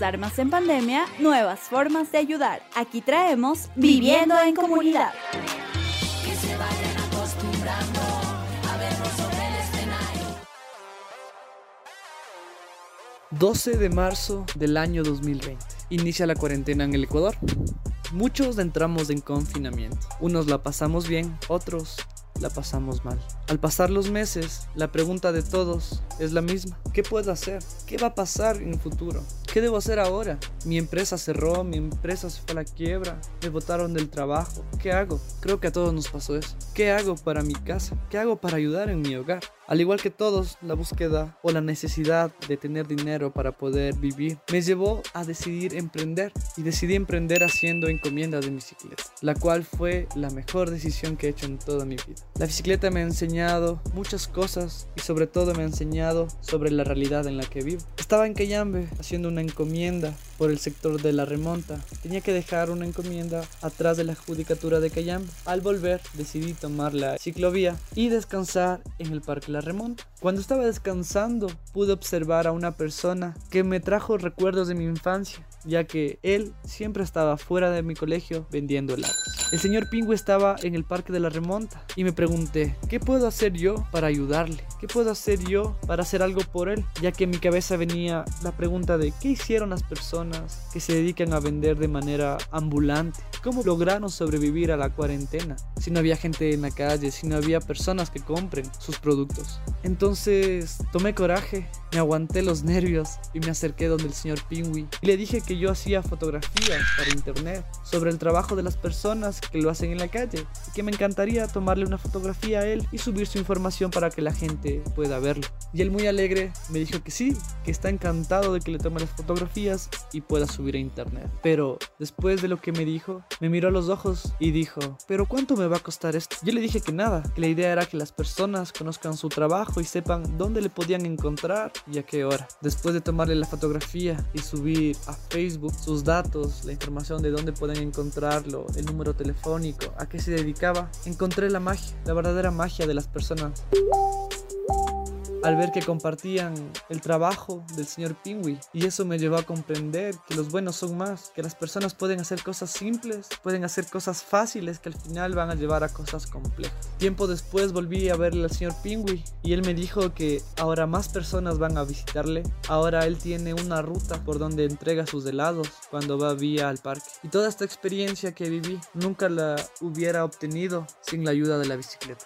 armas en pandemia, nuevas formas de ayudar. Aquí traemos Viviendo en Comunidad. Que se vayan acostumbrando a vernos sobre el escenario. 12 de marzo del año 2020. Inicia la cuarentena en el Ecuador. Muchos entramos en confinamiento. Unos la pasamos bien, otros la pasamos mal. Al pasar los meses, la pregunta de todos es la misma. ¿Qué puedo hacer? ¿Qué va a pasar en el futuro? ¿Qué debo hacer ahora? Mi empresa cerró, mi empresa se fue a la quiebra, me botaron del trabajo. ¿Qué hago? Creo que a todos nos pasó eso. ¿Qué hago para mi casa? ¿Qué hago para ayudar en mi hogar? Al igual que todos, la búsqueda o la necesidad de tener dinero para poder vivir me llevó a decidir emprender y decidí emprender haciendo encomiendas de bicicleta, la cual fue la mejor decisión que he hecho en toda mi vida. La bicicleta me ha enseñado muchas cosas y sobre todo me ha enseñado sobre la realidad en la que vivo. Estaba en Cayambe haciendo una encomienda por el sector de la remonta. Tenía que dejar una encomienda atrás de la judicatura de Cayambe. Al volver decidí tomar la ciclovía y descansar en el parque La Remonta. Cuando estaba descansando pude observar a una persona que me trajo recuerdos de mi infancia, ya que él siempre estaba fuera de mi colegio vendiendo helados. El señor Pingüe estaba en el parque de la remonta y me pregunté, ¿qué puedo hacer yo para ayudarle? ¿Qué puedo hacer yo para hacer algo por él? Ya que en mi cabeza venía la pregunta de ¿qué hicieron las personas que se dedican a vender de manera ambulante? ¿Cómo lograron sobrevivir a la cuarentena? Si no había gente en la calle, si no había personas que compren sus productos. Entonces tomé coraje, me aguanté los nervios y me acerqué donde el señor Pingüe y le dije que que yo hacía fotografías para internet sobre el trabajo de las personas que lo hacen en la calle y que me encantaría tomarle una fotografía a él y subir su información para que la gente pueda verlo. Y él muy alegre me dijo que sí, que está encantado de que le tome las fotografías y pueda subir a internet. Pero después de lo que me dijo, me miró a los ojos y dijo, pero ¿cuánto me va a costar esto? Yo le dije que nada, que la idea era que las personas conozcan su trabajo y sepan dónde le podían encontrar y a qué hora. Después de tomarle la fotografía y subir a Facebook sus datos, la información de dónde pueden encontrarlo, el número telefónico, a qué se dedicaba, encontré la magia, la verdadera magia de las personas al ver que compartían el trabajo del señor Pingui y eso me llevó a comprender que los buenos son más, que las personas pueden hacer cosas simples, pueden hacer cosas fáciles que al final van a llevar a cosas complejas. Tiempo después volví a verle al señor Pingui y él me dijo que ahora más personas van a visitarle, ahora él tiene una ruta por donde entrega sus helados cuando va vía al parque. Y toda esta experiencia que viví nunca la hubiera obtenido sin la ayuda de la bicicleta.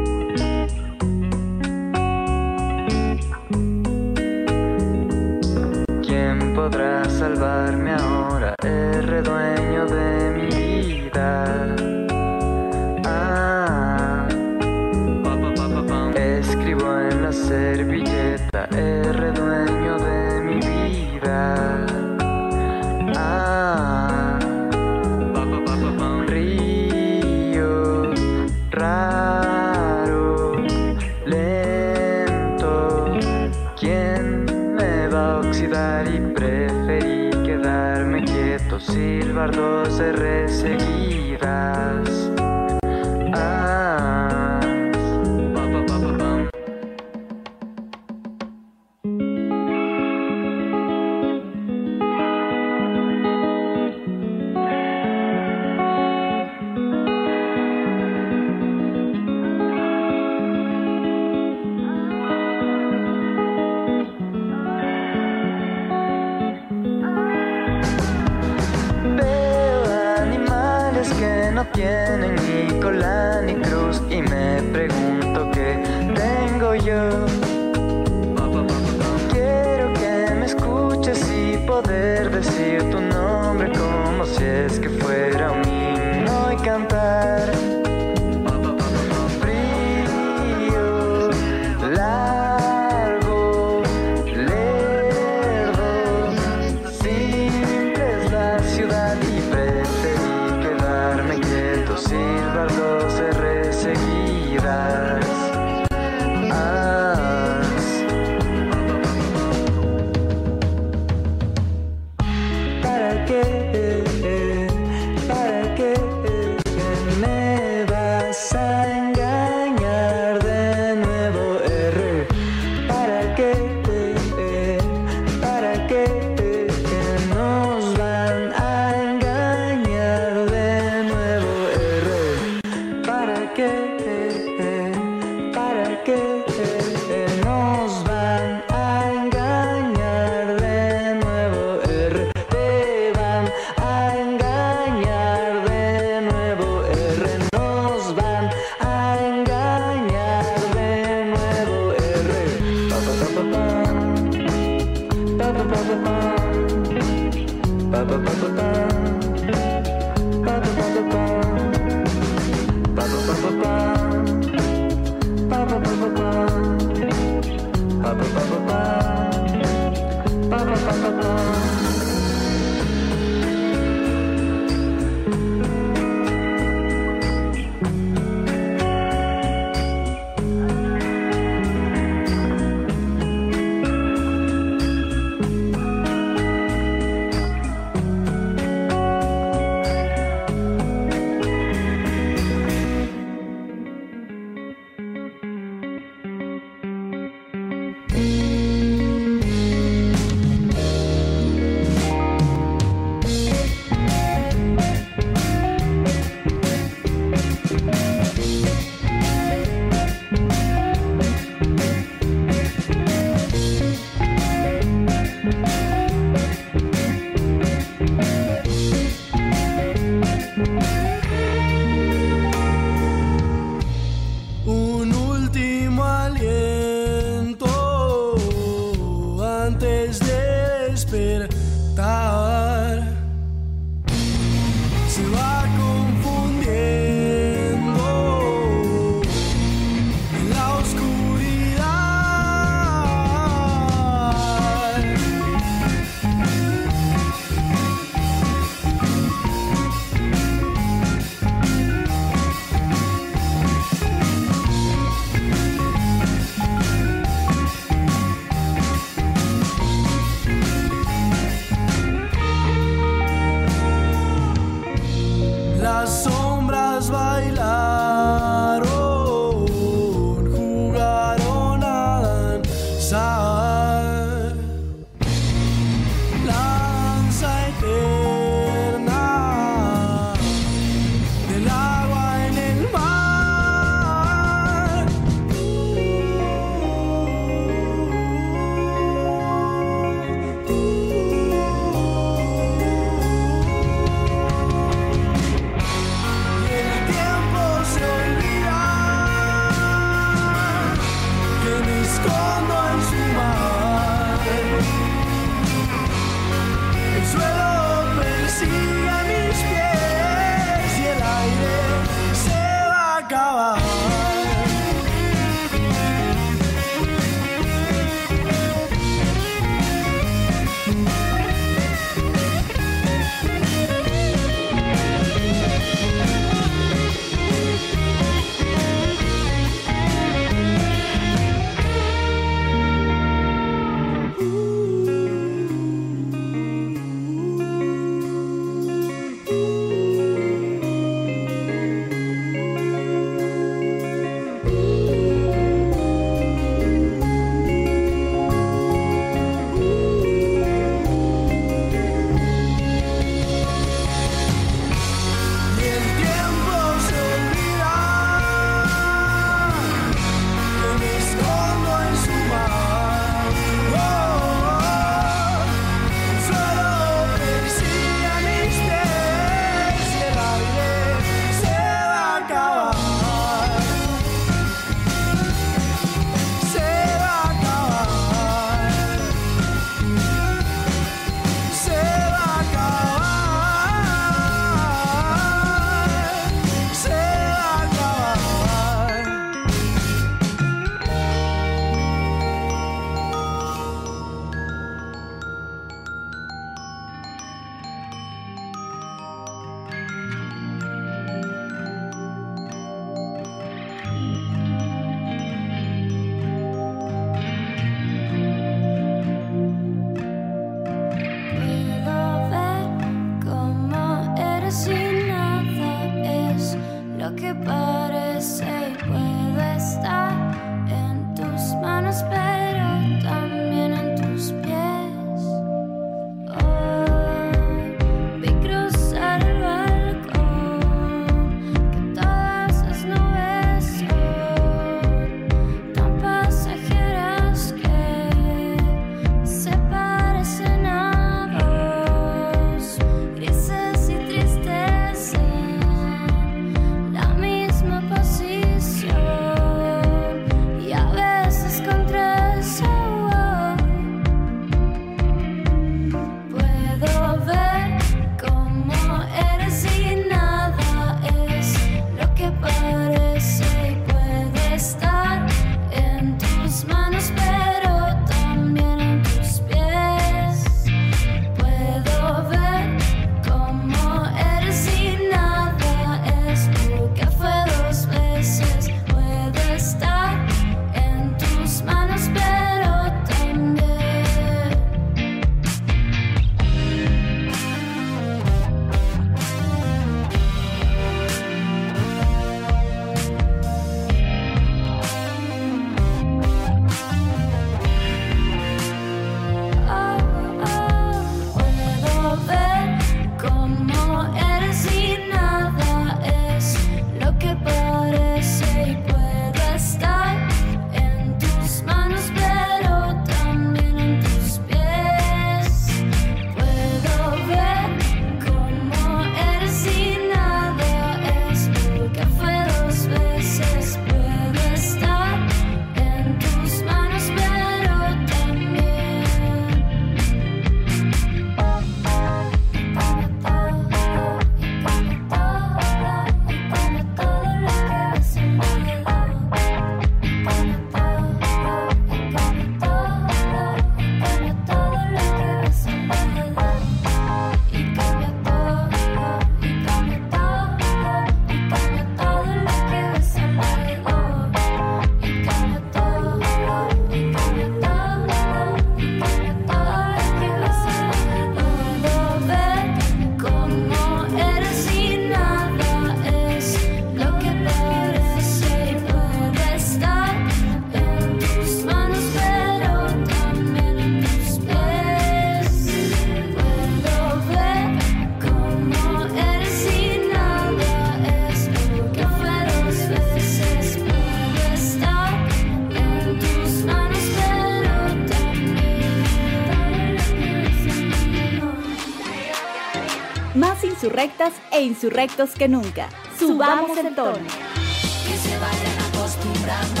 E insurrectos que nunca. Subamos el tono. Que se vayan acostumbrando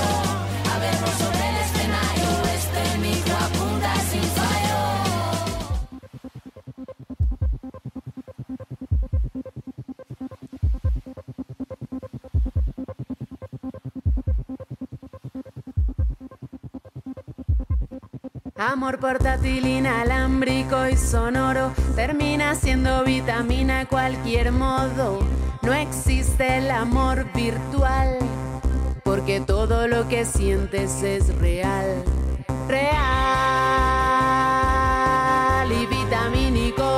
a vernos sobre el escenario. Este micro apunta sin fallo. Amor portátil, inalámbrico y sonoro termina siendo vitamina cualquier modo. No existe el amor virtual, porque todo lo que sientes es real. Real y vitamínico.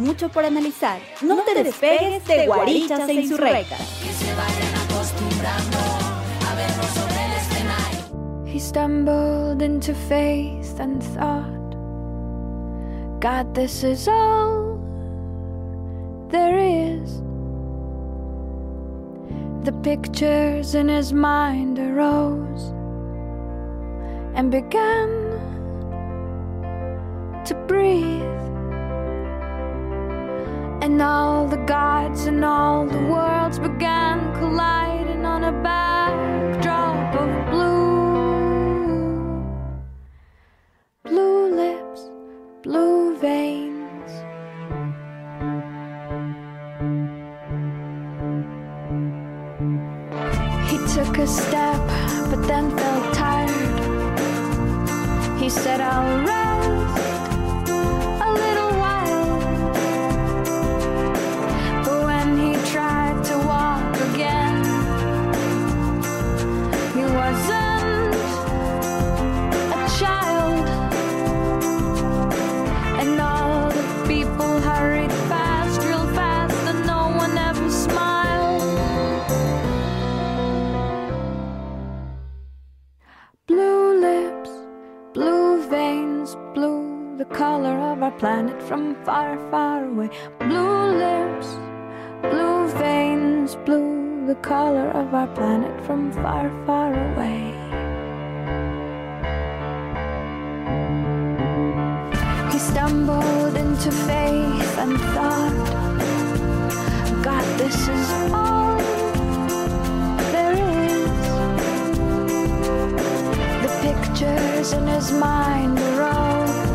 Mucho por analizar. No, te, despegues de Guarichas e Insurrectas. Que se vayan acostumbrando a vernos sobre el escenario. He stumbled into faith and thought, God, this is all there is. The pictures in his mind arose and began voice in his mind, the.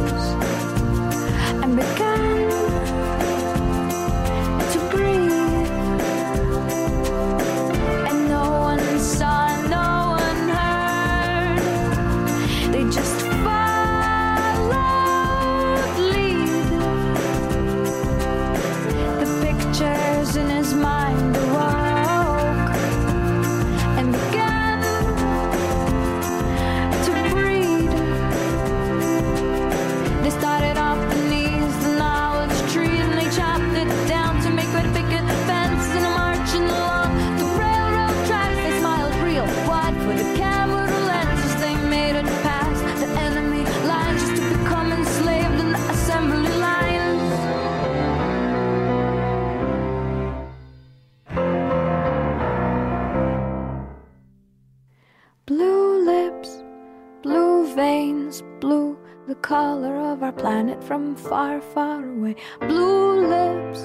Color of our planet from far, far away. Blue lips,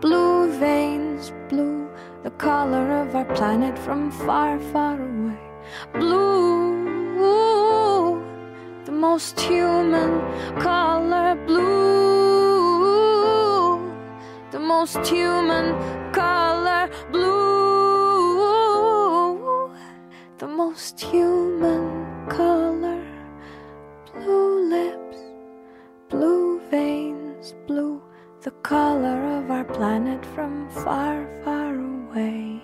blue veins, blue, the color of our planet from far, far away. Blue, the most human color, blue, the most human color, blue the most human color. Color of our planet from far, far away.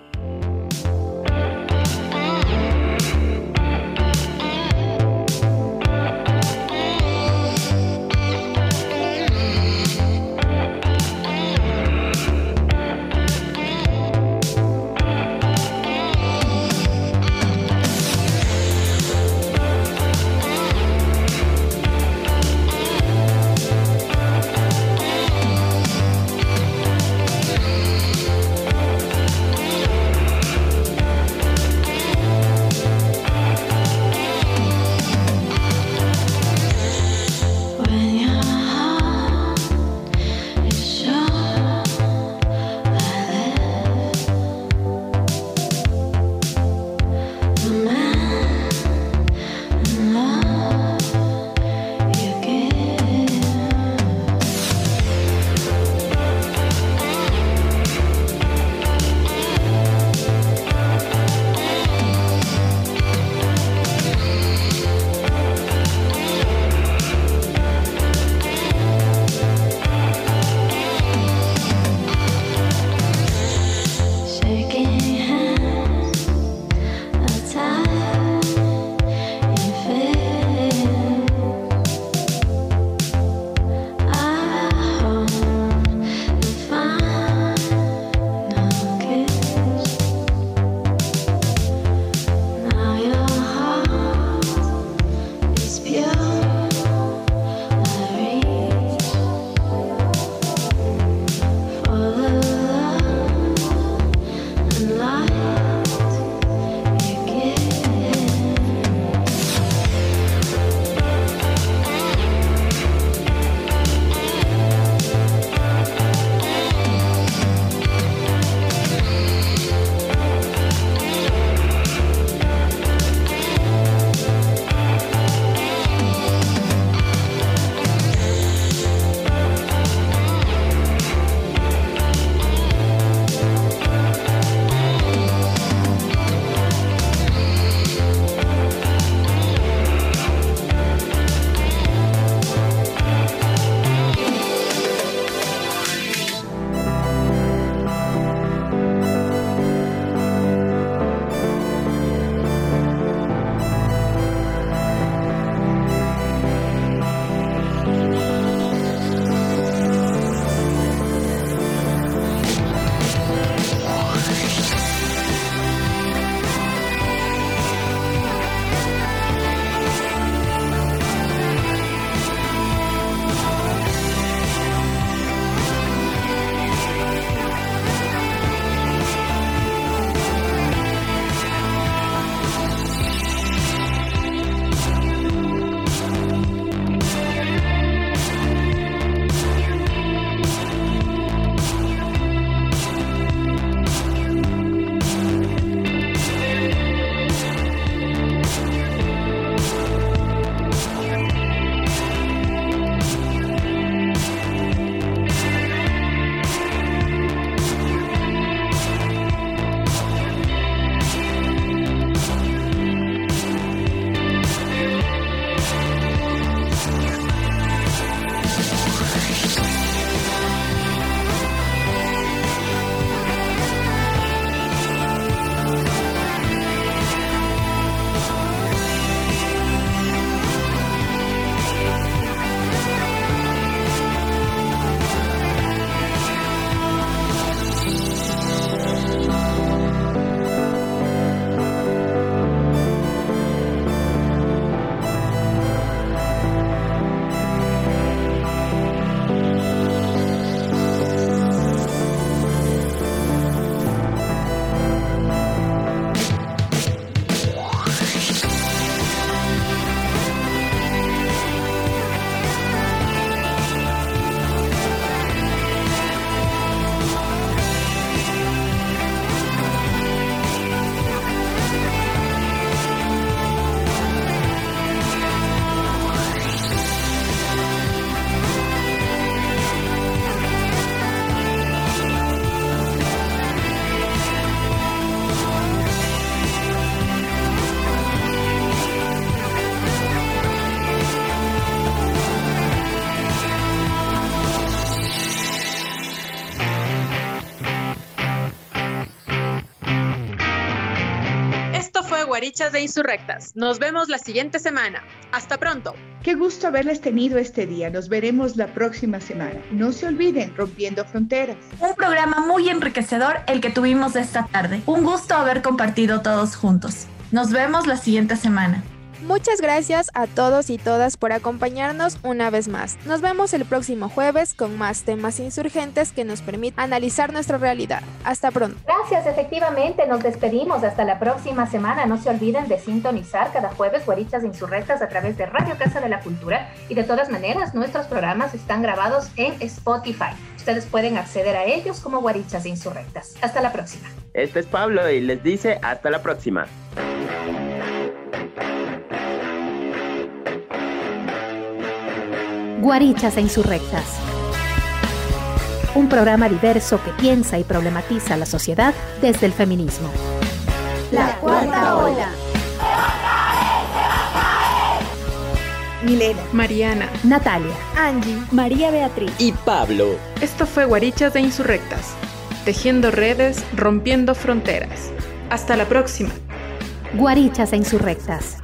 De Insurrectas. Nos vemos la siguiente semana. Hasta pronto. Qué gusto haberles tenido este día. Nos veremos la próxima semana. No se olviden, Rompiendo Fronteras. Un programa muy enriquecedor el que tuvimos esta tarde. Un gusto haber compartido todos juntos. Nos vemos la siguiente semana. Muchas gracias a todos y todas por acompañarnos una vez más. Nos vemos el próximo jueves con más temas insurgentes que nos permitan analizar nuestra realidad. Hasta pronto. Gracias, efectivamente, nos despedimos hasta la próxima semana. No se olviden de sintonizar cada jueves Guarichas Insurrectas a través de Radio Casa de la Cultura y de todas maneras nuestros programas están grabados en Spotify. Ustedes pueden acceder a ellos como Guarichas Insurrectas. Hasta la próxima. Este es Pablo y les dice hasta la próxima. Guarichas e Insurrectas. Un programa diverso que piensa y problematiza la sociedad desde el feminismo. La cuarta ola. Milena, Mariana, Natalia, Angie, María Beatriz y Pablo. Esto fue Guarichas de Insurrectas, tejiendo redes, rompiendo fronteras. Hasta la próxima. Guarichas e Insurrectas.